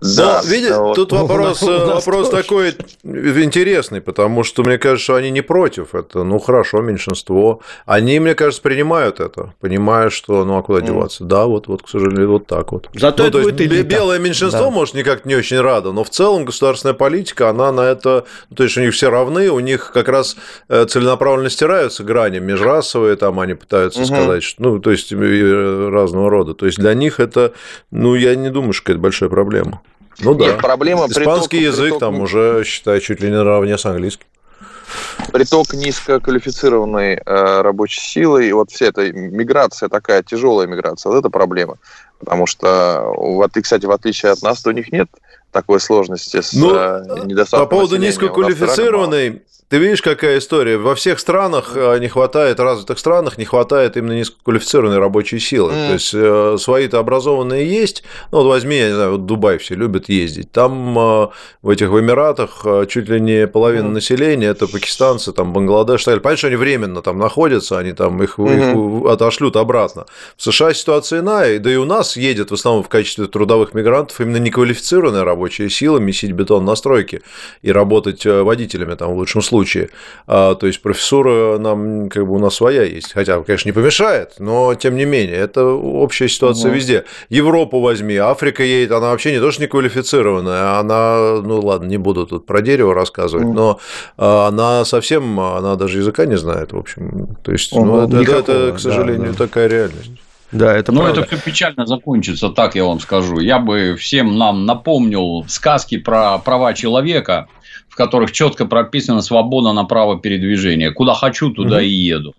Да, Но, видите, вот. тут вопрос, вопрос такой интересный, потому что мне кажется, что они не против. Это, ну, хорошо, меньшинство. Они, мне кажется, принимают это, понимая, что, ну, а куда деваться? Mm. Да, вот, вот, к сожалению, вот так вот. Зато ну, это то есть, элита. белое меньшинство, да. может, никак не очень рада, но в целом государственная политика, она на это... То есть, у них все равны, у них как раз э, целенаправленно стираются грани межрасовые, там они пытаются угу. Сказать, что, ну, то есть, разного рода. То есть, для них это, ну, я не думаю, что это большая проблема. Ну да. Нет, проблема Испанский приток, язык приток... там уже, считай, чуть ли не наравне с английским. Приток низкоквалифицированной э, рабочей силы, и вот вся эта миграция такая, тяжелая миграция, вот это проблема. Потому что, вот, и, кстати, в отличие от нас, то у них нет такой сложности с ну, э, недостатком По поводу низкоквалифицированной, ты видишь, какая история? Во всех странах э, не хватает, развитых странах не хватает именно низкоквалифицированной рабочей силы. Mm. То есть э, свои-то образованные есть. Ну, вот возьми, я не знаю, вот Дубай все любят ездить. Там э, в этих в Эмиратах чуть ли не половина mm. населения это пакистанцы, там Бангладеш. Так Понятно, что они временно там находятся, они там их, mm-hmm. их отошлют обратно. В США ситуация иная, да и у нас едет в основном в качестве трудовых мигрантов именно неквалифицированная рабочая сила месить бетон на стройке и работать водителями там в лучшем случае случае. А, то есть профессура нам как бы у нас своя есть. Хотя, конечно, не помешает, но тем не менее, это общая ситуация угу. везде. Европу возьми, Африка едет, она вообще не то, что не квалифицированная, она, ну ладно, не буду тут про дерево рассказывать, угу. но а, она совсем, она даже языка не знает, в общем. То есть, угу. ну, это, это, это, к сожалению, да, да. такая реальность. Да, это Но правда. это все печально закончится, так я вам скажу. Я бы всем нам напомнил сказки про права человека, в которых четко прописана свобода на право передвижения. Куда хочу, туда угу. и еду.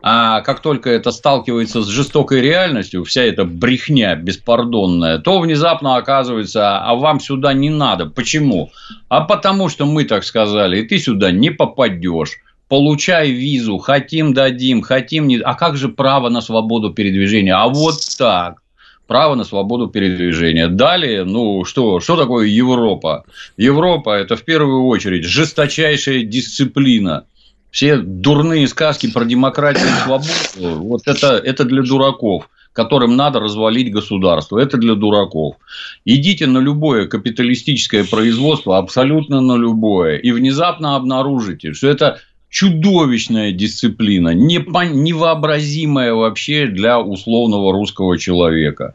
А как только это сталкивается с жестокой реальностью, вся эта брехня беспардонная, то внезапно оказывается, а вам сюда не надо. Почему? А потому что мы так сказали, и ты сюда не попадешь. Получай визу, хотим дадим, хотим не. А как же право на свободу передвижения? А вот так право на свободу передвижения. Далее, ну что, что такое Европа? Европа – это в первую очередь жесточайшая дисциплина. Все дурные сказки про демократию и свободу, вот это, это для дураков которым надо развалить государство. Это для дураков. Идите на любое капиталистическое производство, абсолютно на любое, и внезапно обнаружите, что это чудовищная дисциплина, невообразимая вообще для условного русского человека.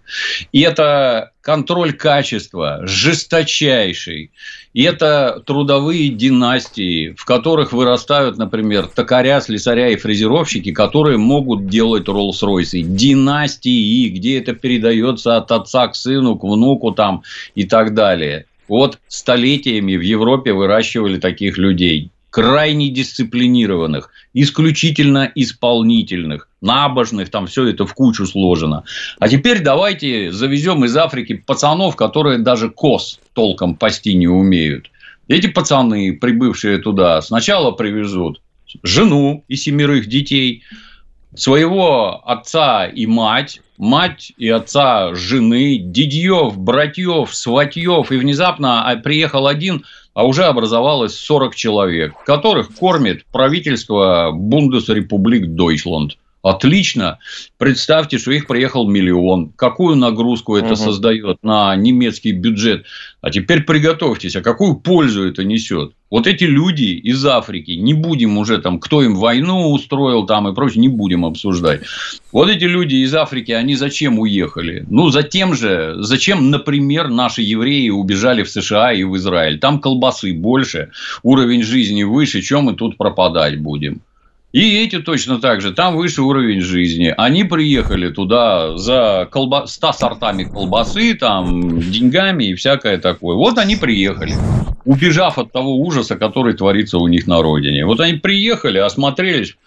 И это контроль качества жесточайший. И это трудовые династии, в которых вырастают, например, токаря, слесаря и фрезеровщики, которые могут делать Роллс-Ройсы. Династии, где это передается от отца к сыну, к внуку там и так далее. Вот столетиями в Европе выращивали таких людей крайне дисциплинированных, исключительно исполнительных, набожных, там все это в кучу сложено. А теперь давайте завезем из Африки пацанов, которые даже кос толком пасти не умеют. Эти пацаны, прибывшие туда, сначала привезут жену и семерых детей, своего отца и мать, мать и отца жены, дедьев, братьев, сватьев, и внезапно а, приехал один – а уже образовалось 40 человек, которых кормит правительство Бундесрепублик Дойчланд. Отлично. Представьте, что их приехал миллион. Какую нагрузку это угу. создает на немецкий бюджет? А теперь приготовьтесь, а какую пользу это несет? Вот эти люди из Африки, не будем уже там, кто им войну устроил там и прочее, не будем обсуждать. Вот эти люди из Африки, они зачем уехали? Ну, затем же, зачем, например, наши евреи убежали в США и в Израиль? Там колбасы больше, уровень жизни выше, чем мы тут пропадать будем? И эти точно так же, там выше уровень жизни. Они приехали туда за колба... 100 сортами колбасы, там, деньгами и всякое такое. Вот они приехали, убежав от того ужаса, который творится у них на родине. Вот они приехали, осмотрелись,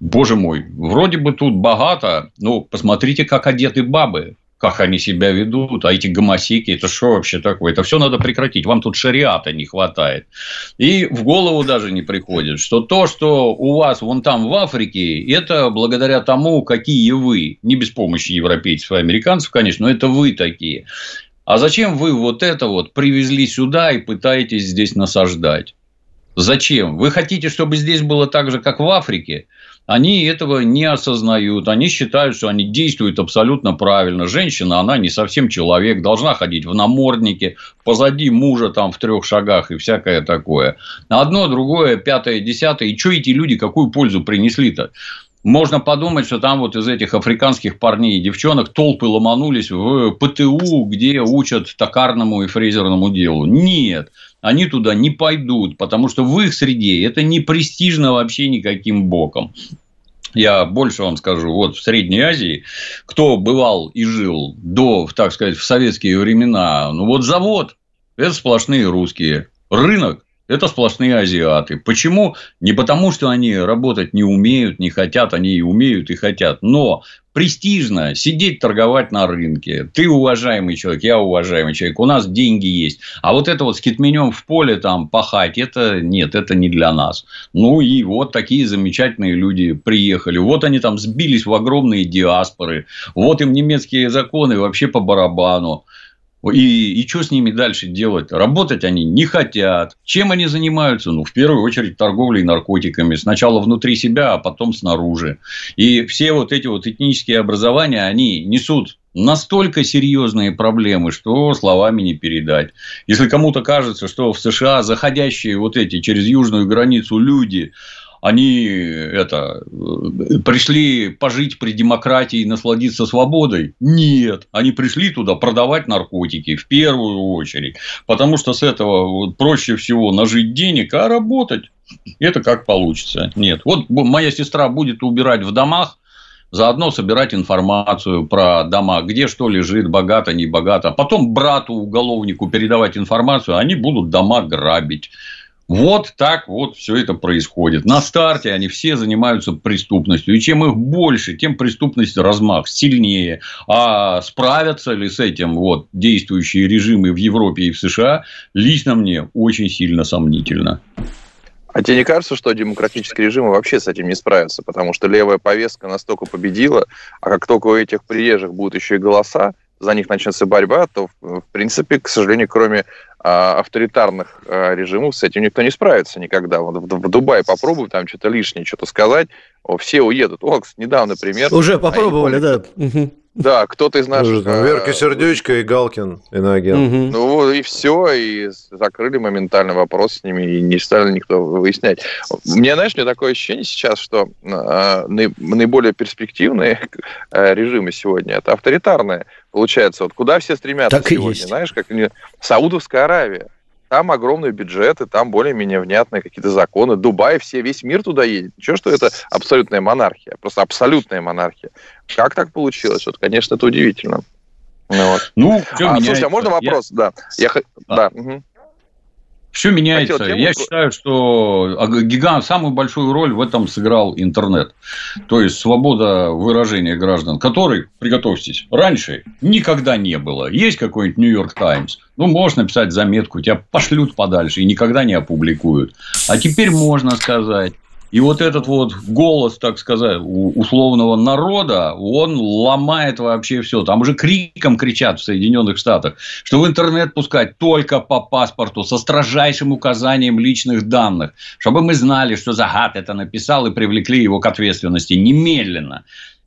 Боже мой, вроде бы тут богато, но посмотрите, как одеты бабы как они себя ведут, а эти гомосеки, это что вообще такое? Это все надо прекратить. Вам тут шариата не хватает. И в голову даже не приходит, что то, что у вас вон там в Африке, это благодаря тому, какие вы, не без помощи европейцев и американцев, конечно, но это вы такие. А зачем вы вот это вот привезли сюда и пытаетесь здесь насаждать? Зачем? Вы хотите, чтобы здесь было так же, как в Африке? Они этого не осознают. Они считают, что они действуют абсолютно правильно. Женщина, она не совсем человек, должна ходить в наморднике, позади мужа там в трех шагах и всякое такое. Одно, другое, пятое, десятое. И что эти люди, какую пользу принесли-то? Можно подумать, что там вот из этих африканских парней и девчонок толпы ломанулись в ПТУ, где учат токарному и фрезерному делу. Нет, они туда не пойдут, потому что в их среде это не престижно вообще никаким боком. Я больше вам скажу, вот в Средней Азии, кто бывал и жил до, так сказать, в советские времена, ну вот завод – это сплошные русские, рынок это сплошные азиаты. Почему? Не потому, что они работать не умеют, не хотят, они и умеют, и хотят. Но престижно сидеть торговать на рынке. Ты уважаемый человек, я уважаемый человек, у нас деньги есть. А вот это вот с китменем в поле там пахать, это нет, это не для нас. Ну и вот такие замечательные люди приехали. Вот они там сбились в огромные диаспоры. Вот им немецкие законы вообще по барабану. И, и что с ними дальше делать? Работать они не хотят. Чем они занимаются? Ну, в первую очередь, торговлей наркотиками. Сначала внутри себя, а потом снаружи. И все вот эти вот этнические образования, они несут настолько серьезные проблемы, что словами не передать. Если кому-то кажется, что в США заходящие вот эти через южную границу люди, они это, пришли пожить при демократии и насладиться свободой? Нет. Они пришли туда продавать наркотики в первую очередь. Потому что с этого проще всего нажить денег, а работать это как получится. Нет. Вот моя сестра будет убирать в домах, заодно собирать информацию про дома, где что лежит, богато, не богато. Потом брату, уголовнику передавать информацию, они будут дома грабить. Вот так вот все это происходит. На старте они все занимаются преступностью. И чем их больше, тем преступность размах сильнее. А справятся ли с этим вот действующие режимы в Европе и в США, лично мне очень сильно сомнительно. А тебе не кажется, что демократические режимы вообще с этим не справятся? Потому что левая повестка настолько победила, а как только у этих приезжих будут еще и голоса, за них начнется борьба, то, в принципе, к сожалению, кроме а, авторитарных а, режимов с этим никто не справится никогда. Вот в, в Дубае попробуй там что-то лишнее, что-то сказать, все уедут. О, недавно, например... Уже попробовали, да. Да, кто-то из наших... Там, Верка Сердючка и Галкин, иноагент. Угу. Ну, и все, и закрыли моментально вопрос с ними, и не стали никто выяснять. Мне, знаешь, мне такое ощущение сейчас, что э, наиболее перспективные э, режимы сегодня это авторитарные. Получается, вот куда все стремятся так сегодня, знаешь, как Саудовская Аравия. Там огромные бюджеты, там более-менее внятные какие-то законы. Дубай, все, весь мир туда едет. Ничего, что это абсолютная монархия, просто абсолютная монархия. Как так получилось? Вот, конечно, это удивительно. Ну, вот. ну а, слушай, а можно вопрос? Я... Да. Я... Да. да. Угу. Все меняется. Тему... Я считаю, что гигант самую большую роль в этом сыграл интернет. То есть свобода выражения граждан, которой, приготовьтесь, раньше никогда не было. Есть какой-нибудь Нью-Йорк Таймс, ну, можешь написать заметку, тебя пошлют подальше и никогда не опубликуют. А теперь можно сказать. И вот этот вот голос, так сказать, условного народа, он ломает вообще все. Там уже криком кричат в Соединенных Штатах, что в интернет пускать только по паспорту, со строжайшим указанием личных данных, чтобы мы знали, что Загад это написал и привлекли его к ответственности немедленно.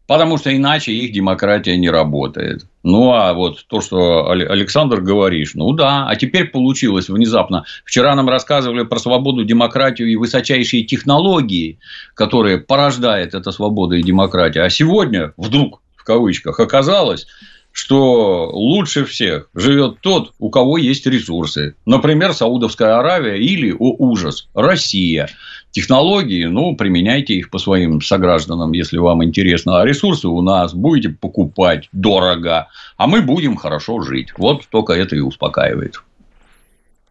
Потому что иначе их демократия не работает. Ну, а вот то, что Александр говоришь, ну да, а теперь получилось внезапно. Вчера нам рассказывали про свободу, демократию и высочайшие технологии, которые порождает эта свобода и демократия. А сегодня вдруг, в кавычках, оказалось, что лучше всех живет тот, у кого есть ресурсы. Например, Саудовская Аравия или, о ужас, Россия технологии, ну, применяйте их по своим согражданам, если вам интересно. А ресурсы у нас будете покупать дорого, а мы будем хорошо жить. Вот только это и успокаивает.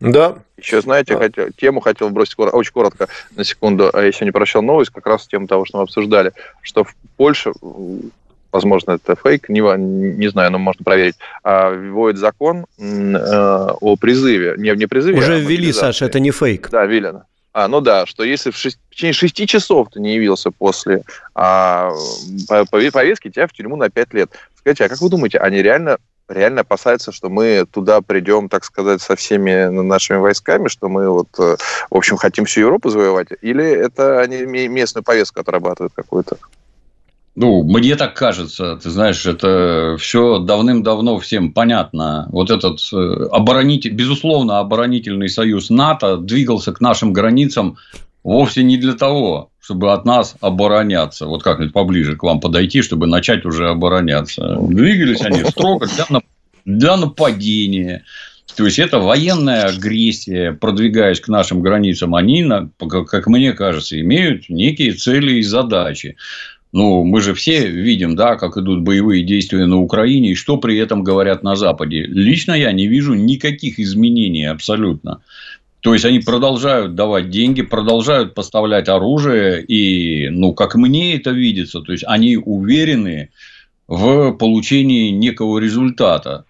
Да. Еще, знаете, да. хотел, тему хотел бросить очень коротко, на секунду. А Я сегодня прочитал новость как раз тему того, что мы обсуждали, что в Польше, возможно, это фейк, не, не знаю, но можно проверить, а, вводит закон э, о призыве. Не, не призыве, Уже а ввели, Саша, это не фейк. Да, ввели. А, ну да, что если в, шесть, в течение шести часов ты не явился после а, повестки, тебя в тюрьму на пять лет. Скажите, а как вы думаете, они реально реально опасаются, что мы туда придем, так сказать, со всеми нашими войсками, что мы вот, э, в общем, хотим всю Европу завоевать? Или это они местную повестку отрабатывают какую-то? Ну, мне так кажется, ты знаешь, это все давным-давно всем понятно. Вот этот э, оборонитель, безусловно, оборонительный союз НАТО двигался к нашим границам вовсе не для того, чтобы от нас обороняться. Вот как-нибудь поближе к вам подойти, чтобы начать уже обороняться. Двигались они строго для, для нападения. То есть, это военная агрессия, продвигаясь к нашим границам, они, как мне кажется, имеют некие цели и задачи. Ну, мы же все видим, да, как идут боевые действия на Украине и что при этом говорят на Западе. Лично я не вижу никаких изменений абсолютно. То есть они продолжают давать деньги, продолжают поставлять оружие, и, ну, как мне это видится, то есть они уверены в получении некого результата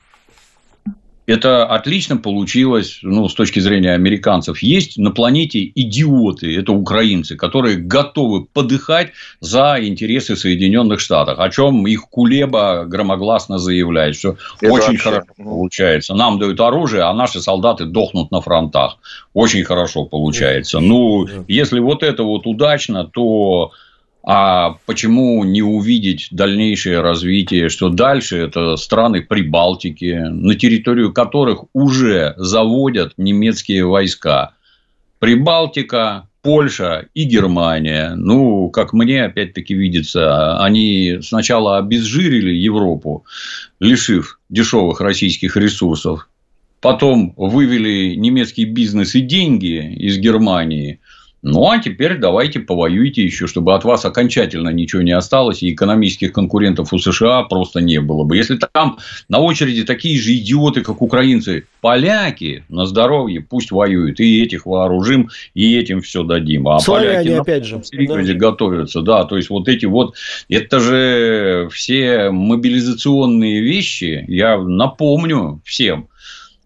это отлично получилось, ну, с точки зрения американцев. Есть на планете идиоты, это украинцы, которые готовы подыхать за интересы Соединенных Штатов, о чем их Кулеба громогласно заявляет, что это очень вообще... хорошо получается. Нам дают оружие, а наши солдаты дохнут на фронтах. Очень хорошо получается. Ну, если вот это вот удачно, то а почему не увидеть дальнейшее развитие, что дальше это страны Прибалтики, на территорию которых уже заводят немецкие войска. Прибалтика, Польша и Германия. Ну, как мне опять-таки видится, они сначала обезжирили Европу, лишив дешевых российских ресурсов. Потом вывели немецкий бизнес и деньги из Германии – ну, а теперь давайте повоюйте еще, чтобы от вас окончательно ничего не осталось, и экономических конкурентов у США просто не было бы. Если там на очереди такие же идиоты, как украинцы, поляки на здоровье пусть воюют, и этих вооружим, и этим все дадим. А Славяне, поляки опять же, да. готовятся. Да, то есть, вот эти вот, это же все мобилизационные вещи, я напомню всем,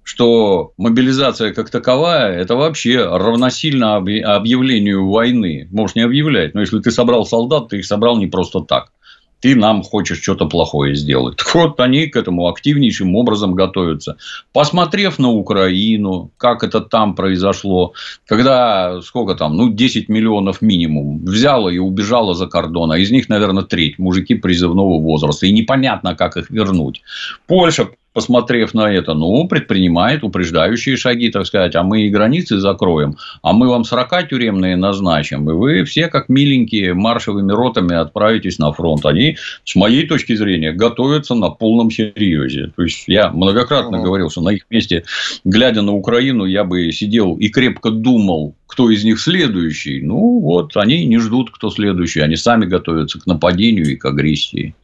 что мобилизация как таковая – это вообще равносильно объявлению войны. Можешь не объявлять, но если ты собрал солдат, ты их собрал не просто так. Ты нам хочешь что-то плохое сделать. Так вот, они к этому активнейшим образом готовятся. Посмотрев на Украину, как это там произошло, когда, сколько там, ну, 10 миллионов минимум, взяла и убежала за кордон, а из них, наверное, треть мужики призывного возраста. И непонятно, как их вернуть. Польша посмотрев на это, ну, предпринимает упреждающие шаги, так сказать, а мы и границы закроем, а мы вам 40 тюремные назначим, и вы все, как миленькие, маршевыми ротами отправитесь на фронт. Они, с моей точки зрения, готовятся на полном серьезе. То есть, я многократно угу. говорил, что на их месте, глядя на Украину, я бы сидел и крепко думал, кто из них следующий. Ну, вот, они не ждут, кто следующий. Они сами готовятся к нападению и к агрессии.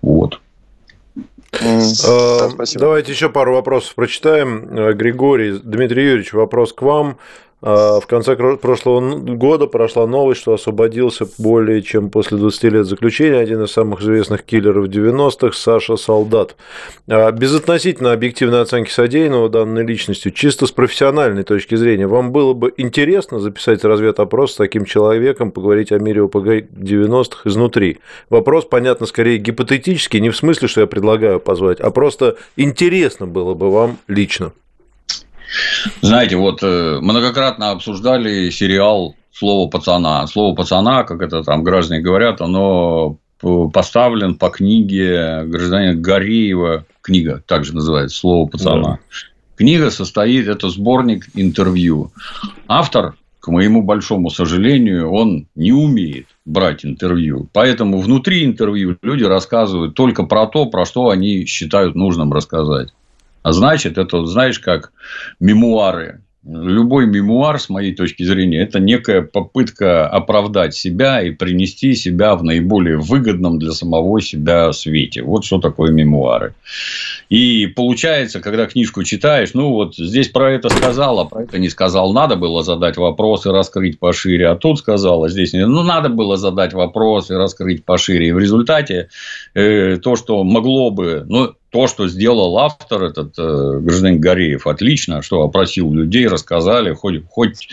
Вот. Спасибо. Давайте еще пару вопросов прочитаем. Э, Григорий, Дмитрий Юрьевич, вопрос к вам. А в конце прошлого года прошла новость, что освободился более чем после 20 лет заключения один из самых известных киллеров 90-х Саша Солдат. А безотносительно объективной оценки содеянного данной личностью, чисто с профессиональной точки зрения, вам было бы интересно записать разведопрос с таким человеком, поговорить о мире ОПГ 90-х изнутри? Вопрос, понятно, скорее гипотетический, не в смысле, что я предлагаю позвать, а просто интересно было бы вам лично. Знаете, вот э, многократно обсуждали сериал «Слово пацана». Слово пацана, как это там граждане говорят, оно поставлен по книге гражданина Гореева. Книга также называется «Слово пацана». Да. Книга состоит, это сборник интервью. Автор, к моему большому сожалению, он не умеет брать интервью. Поэтому внутри интервью люди рассказывают только про то, про что они считают нужным рассказать. А значит, это, знаешь, как мемуары. Любой мемуар, с моей точки зрения, это некая попытка оправдать себя и принести себя в наиболее выгодном для самого себя свете. Вот что такое мемуары. И получается, когда книжку читаешь, ну вот здесь про это сказал, а про это не сказал. Надо было задать вопрос и раскрыть пошире, а тут сказал, а здесь. Ну, надо было задать вопрос и раскрыть пошире. И в результате э, то, что могло бы, ну, то, что сделал автор, этот э, гражданин Гореев, отлично, что опросил людей, рассказали, хоть, хоть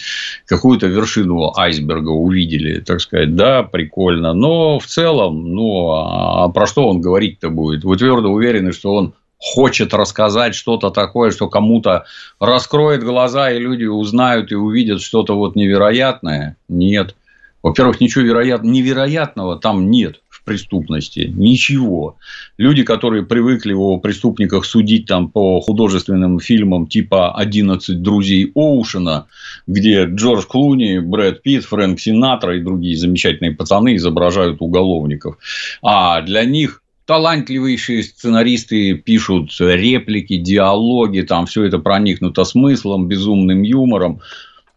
какую-то вершину айсберга увидели, так сказать, да, прикольно. Но в целом, ну, а про что он говорить-то будет? Вы твердо уверены, что он хочет рассказать что-то такое, что кому-то раскроет глаза, и люди узнают и увидят что-то вот невероятное? Нет. Во-первых, ничего вероят... невероятного там нет преступности. Ничего. Люди, которые привыкли о преступниках судить там по художественным фильмам типа «11 друзей Оушена», где Джордж Клуни, Брэд Питт, Фрэнк Синатра и другие замечательные пацаны изображают уголовников. А для них талантливейшие сценаристы пишут реплики, диалоги, там все это проникнуто смыслом, безумным юмором.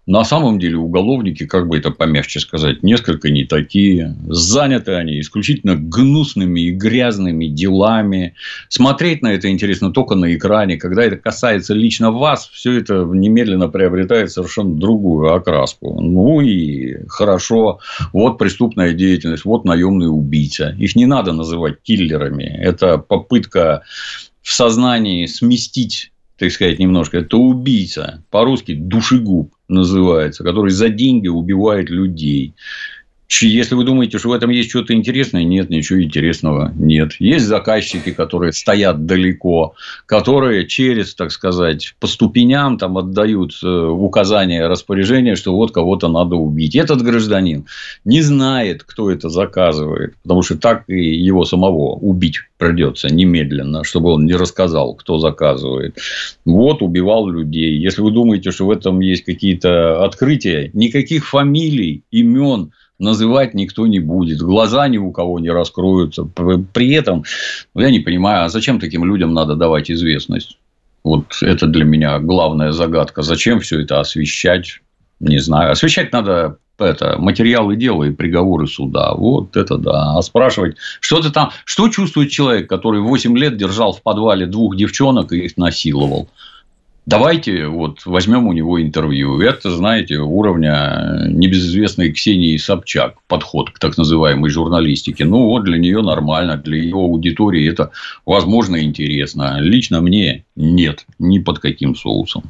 На самом деле уголовники, как бы это помягче сказать, несколько не такие. Заняты они исключительно гнусными и грязными делами. Смотреть на это интересно только на экране. Когда это касается лично вас, все это немедленно приобретает совершенно другую окраску. Ну и хорошо. Вот преступная деятельность, вот наемный убийца. Их не надо называть киллерами. Это попытка в сознании сместить так сказать, немножко, это убийца, по-русски душегуб называется, который за деньги убивает людей. Если вы думаете, что в этом есть что-то интересное, нет, ничего интересного нет. Есть заказчики, которые стоят далеко, которые через, так сказать, по ступеням там отдают э, указания, распоряжения, что вот кого-то надо убить. Этот гражданин не знает, кто это заказывает, потому что так и его самого убить придется немедленно, чтобы он не рассказал, кто заказывает. Вот убивал людей. Если вы думаете, что в этом есть какие-то открытия, никаких фамилий, имен – называть никто не будет, глаза ни у кого не раскроются. При этом, ну, я не понимаю, а зачем таким людям надо давать известность? Вот это для меня главная загадка. Зачем все это освещать? Не знаю. Освещать надо это, материалы дела и приговоры суда. Вот это да. А спрашивать, что ты там, что чувствует человек, который 8 лет держал в подвале двух девчонок и их насиловал? Давайте вот возьмем у него интервью. Это, знаете, уровня небезызвестной Ксении Собчак. Подход к так называемой журналистике. Ну, вот для нее нормально, для ее аудитории это, возможно, интересно. Лично мне нет, ни под каким соусом.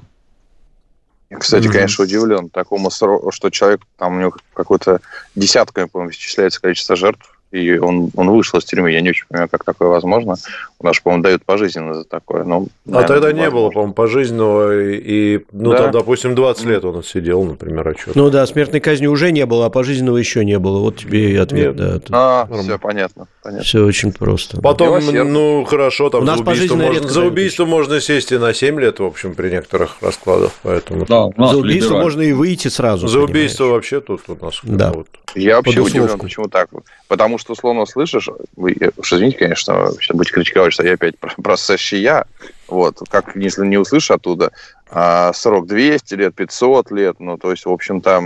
Кстати, mm-hmm. конечно, удивлен такому, что человек, там у него какой-то десятками, по-моему, исчисляется количество жертв и он, он вышел из тюрьмы. Я не очень понимаю, как такое возможно. У нас, по-моему, дают пожизненно за такое. Но, наверное, а тогда не было, по-моему, пожизненного. И, ну, да? там, допустим, 20 лет он сидел, например, что Ну да, смертной казни уже не было, а пожизненного еще не было. Вот тебе и ответ. Нет. Да, а, все понятно, понятно. Все очень просто. Потом, ну, хорошо, там У нас за убийство, можно, за убийство можно сесть и на 7 лет, в общем, при некоторых раскладах. Поэтому... Да, за убийство можно и выйти сразу. За понимаешь. убийство вообще тут у нас. Да. Вот. Я вообще удивлен, почему так. Потому что, условно, слышишь, вы, уж извините, конечно, сейчас будете критиковать, что я опять про, про я, вот, как если не услышу оттуда, а срок 200 лет, 500 лет, ну, то есть, в общем, там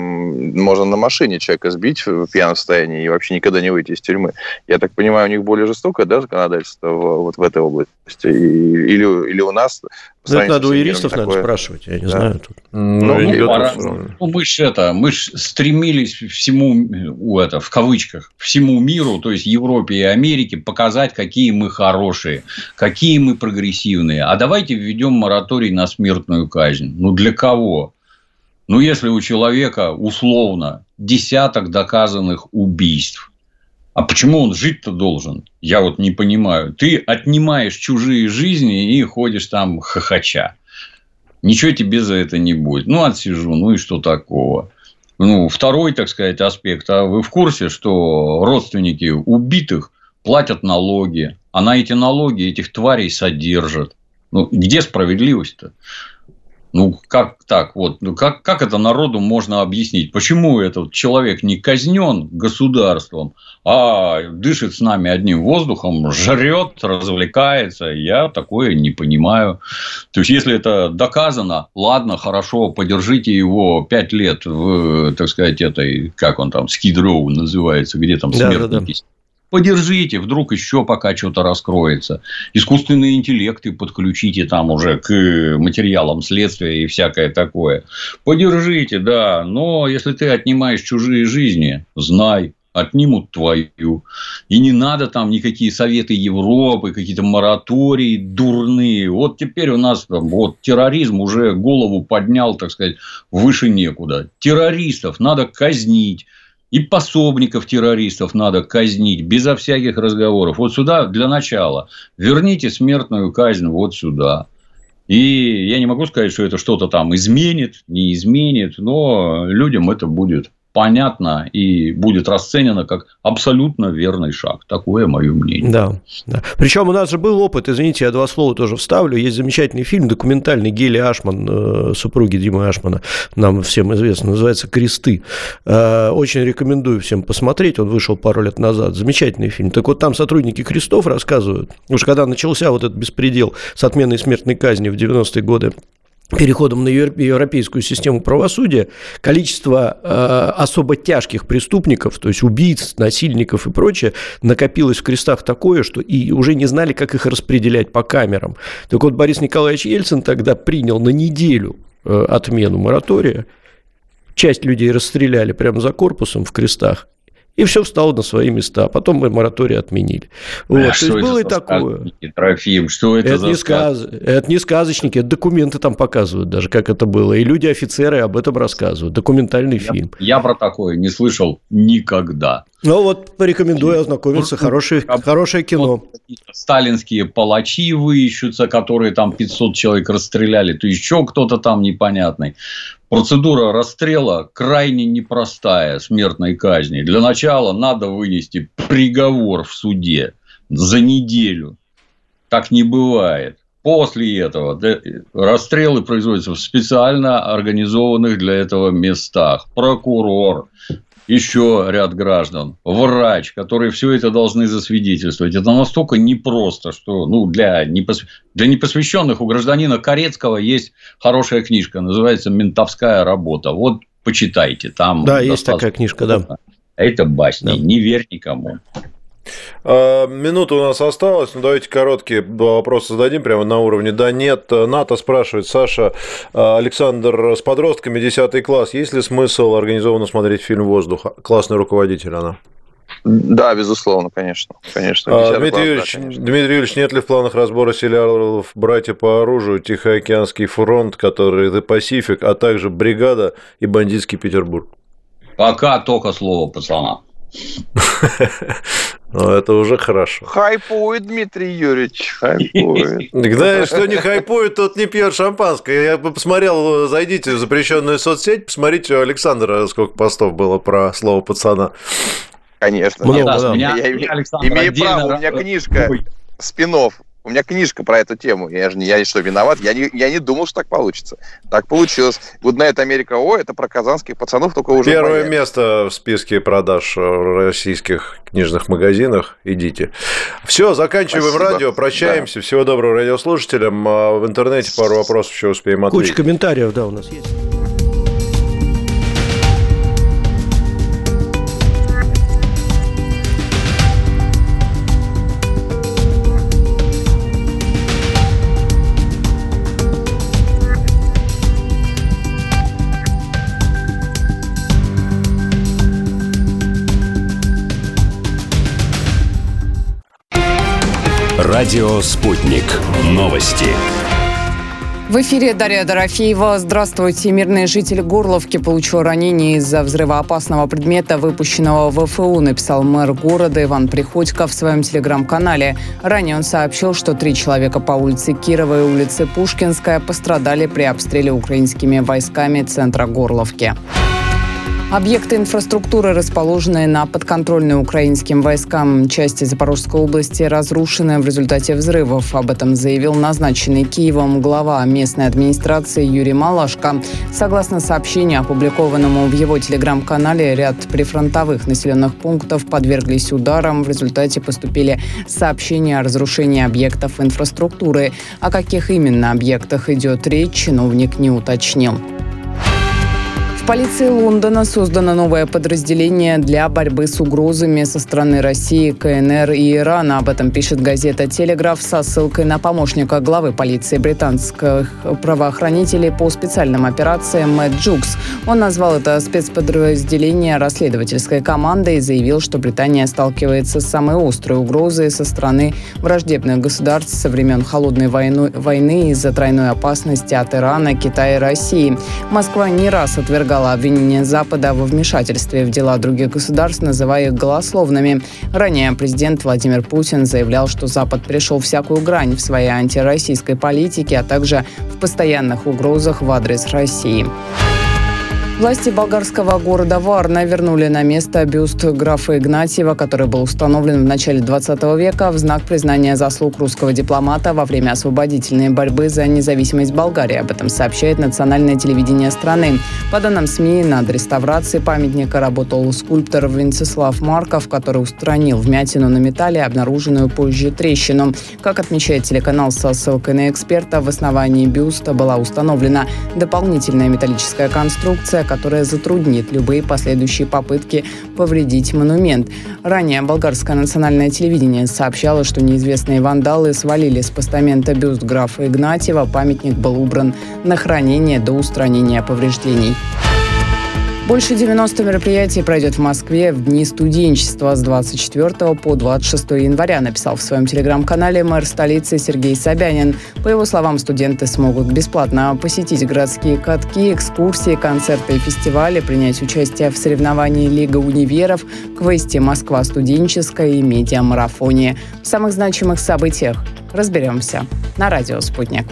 можно на машине человека сбить в пьяном состоянии и вообще никогда не выйти из тюрьмы. Я так понимаю, у них более жестокое, да, законодательство в, вот в этой области? И, или, или у нас ну, это надо у юристов такое... надо спрашивать, я не да. знаю. Тут. Ну, ну, пора... ну, мы же это, мы ж стремились всему, у это, в кавычках, всему миру, то есть Европе и Америке, показать, какие мы хорошие, какие мы прогрессивные. А давайте введем мораторий на смертную казнь. Ну, для кого? Ну, если у человека условно десяток доказанных убийств, а почему он жить-то должен? Я вот не понимаю. Ты отнимаешь чужие жизни и ходишь там хохоча. Ничего тебе за это не будет. Ну, отсижу, ну и что такого? Ну, второй, так сказать, аспект. А вы в курсе, что родственники убитых платят налоги, а на эти налоги этих тварей содержат? Ну, где справедливость-то? Ну, как так? Вот, ну, как, как это народу можно объяснить? Почему этот человек не казнен государством, а дышит с нами одним воздухом, жрет, развлекается? Я такое не понимаю. То есть, если это доказано, ладно, хорошо, подержите его пять лет в, так сказать, этой, как он там, скидроу называется, где там смертники. Да, да, да Подержите, вдруг еще пока что-то раскроется. Искусственные интеллекты подключите там уже к материалам следствия и всякое такое. Подержите, да, но если ты отнимаешь чужие жизни, знай, отнимут твою. И не надо там никакие советы Европы, какие-то моратории дурные. Вот теперь у нас там, вот терроризм уже голову поднял, так сказать, выше некуда. Террористов надо казнить и пособников террористов надо казнить безо всяких разговоров. Вот сюда для начала. Верните смертную казнь вот сюда. И я не могу сказать, что это что-то там изменит, не изменит, но людям это будет понятно и будет расценено как абсолютно верный шаг. Такое мое мнение. Да, да. Причем у нас же был опыт, извините, я два слова тоже вставлю. Есть замечательный фильм документальный Гели Ашман, э, супруги Димы Ашмана, нам всем известно, называется «Кресты». Э, очень рекомендую всем посмотреть, он вышел пару лет назад. Замечательный фильм. Так вот, там сотрудники крестов рассказывают, уж когда начался вот этот беспредел с отменой смертной казни в 90-е годы переходом на европейскую систему правосудия количество э, особо тяжких преступников, то есть убийц, насильников и прочее, накопилось в крестах такое, что и уже не знали, как их распределять по камерам. Так вот, Борис Николаевич Ельцин тогда принял на неделю э, отмену моратория, часть людей расстреляли прямо за корпусом в крестах, и все встало на свои места. Потом мы мораторий отменили. Вот. А То есть было и такое. Трофим, что это, это за не сказ... Это не сказочники, это документы там показывают даже, как это было. И люди, офицеры об этом рассказывают. Документальный я, фильм. Я про такое не слышал никогда. Ну вот, порекомендую ознакомиться. Хорошее, хорошее кино. Сталинские палачи выищутся, которые там 500 человек расстреляли. То еще кто-то там непонятный. Процедура расстрела крайне непростая, смертной казни. Для начала надо вынести приговор в суде за неделю. Так не бывает. После этого расстрелы производятся в специально организованных для этого местах. Прокурор, еще ряд граждан, врач, которые все это должны засвидетельствовать. Это настолько непросто, что ну, для, непос... для непосвященных у гражданина Корецкого есть хорошая книжка, называется «Ментовская работа». Вот почитайте. Там да, есть такая книжка, да. Это басни, да. не верь никому. А, минута у нас осталась, ну давайте короткие вопросы зададим прямо на уровне «да-нет». НАТО спрашивает, Саша, а, Александр с подростками 10 класс, есть ли смысл организованно смотреть фильм «Воздух»? Классный руководитель она. Да, безусловно, конечно. конечно. А, Дмитрий, Юрьевич, да, конечно. Дмитрий Юрьевич, нет ли в планах разбора сериалов «Братья по оружию», «Тихоокеанский фронт», который «The Pacific», а также «Бригада» и «Бандитский Петербург»? Пока только слово пацана. Ну, это уже хорошо. Хайпует, Дмитрий Юрьевич, хайпует. Да, что не хайпует, тот не пьет шампанское. Я бы посмотрел, зайдите в запрещенную соцсеть, посмотрите у Александра, сколько постов было про слово пацана. Конечно. Много, да. Я, я, я имею право, у меня книжка спинов У меня книжка про эту тему. Я же не, я что, виноват? Я не, я не думал, что так получится. Так получилось. Good Америка О, это про казанских пацанов, только уже... Первое понятно. место в списке продаж российских книжных магазинах. Идите. Все, заканчиваем Спасибо. радио, прощаемся. Да. Всего доброго радиослушателям. А в интернете пару вопросов еще успеем ответить. Куча комментариев, да, у нас есть. Радио «Спутник». Новости. В эфире Дарья Дорофеева. Здравствуйте. Мирный житель Горловки получил ранение из-за взрывоопасного предмета, выпущенного в ФУ, написал мэр города Иван Приходько в своем телеграм-канале. Ранее он сообщил, что три человека по улице Кирова и улице Пушкинская пострадали при обстреле украинскими войсками центра Горловки. Объекты инфраструктуры, расположенные на подконтрольной украинским войскам части Запорожской области, разрушены в результате взрывов. Об этом заявил назначенный Киевом глава местной администрации Юрий Малашко. Согласно сообщению, опубликованному в его телеграм-канале, ряд прифронтовых населенных пунктов подверглись ударам. В результате поступили сообщения о разрушении объектов инфраструктуры. О каких именно объектах идет речь, чиновник не уточнил полиции Лондона создано новое подразделение для борьбы с угрозами со стороны России, КНР и Ирана. Об этом пишет газета «Телеграф» со ссылкой на помощника главы полиции британских правоохранителей по специальным операциям Мэтт Джукс. Он назвал это спецподразделение расследовательской командой и заявил, что Британия сталкивается с самой острой угрозой со стороны враждебных государств со времен Холодной войны, из-за тройной опасности от Ирана, Китая и России. Москва не раз отвергала отвергала обвинения Запада во вмешательстве в дела других государств, называя их голословными. Ранее президент Владимир Путин заявлял, что Запад пришел всякую грань в своей антироссийской политике, а также в постоянных угрозах в адрес России. Власти болгарского города Варна вернули на место бюст графа Игнатьева, который был установлен в начале 20 века в знак признания заслуг русского дипломата во время освободительной борьбы за независимость Болгарии. Об этом сообщает национальное телевидение страны. По данным СМИ, над реставрацией памятника работал скульптор Венцеслав Марков, который устранил вмятину на металле, обнаруженную позже трещину. Как отмечает телеканал со ссылкой на эксперта, в основании бюста была установлена дополнительная металлическая конструкция, которая затруднит любые последующие попытки повредить монумент. Ранее болгарское национальное телевидение сообщало, что неизвестные вандалы свалили с постамента бюст графа Игнатьева. Памятник был убран на хранение до устранения повреждений. Больше 90 мероприятий пройдет в Москве в Дни студенчества с 24 по 26 января, написал в своем телеграм-канале мэр столицы Сергей Собянин. По его словам, студенты смогут бесплатно посетить городские катки, экскурсии, концерты и фестивали, принять участие в соревновании Лига универов, квесте «Москва студенческая» и медиамарафоне. В самых значимых событиях разберемся на радио «Спутник».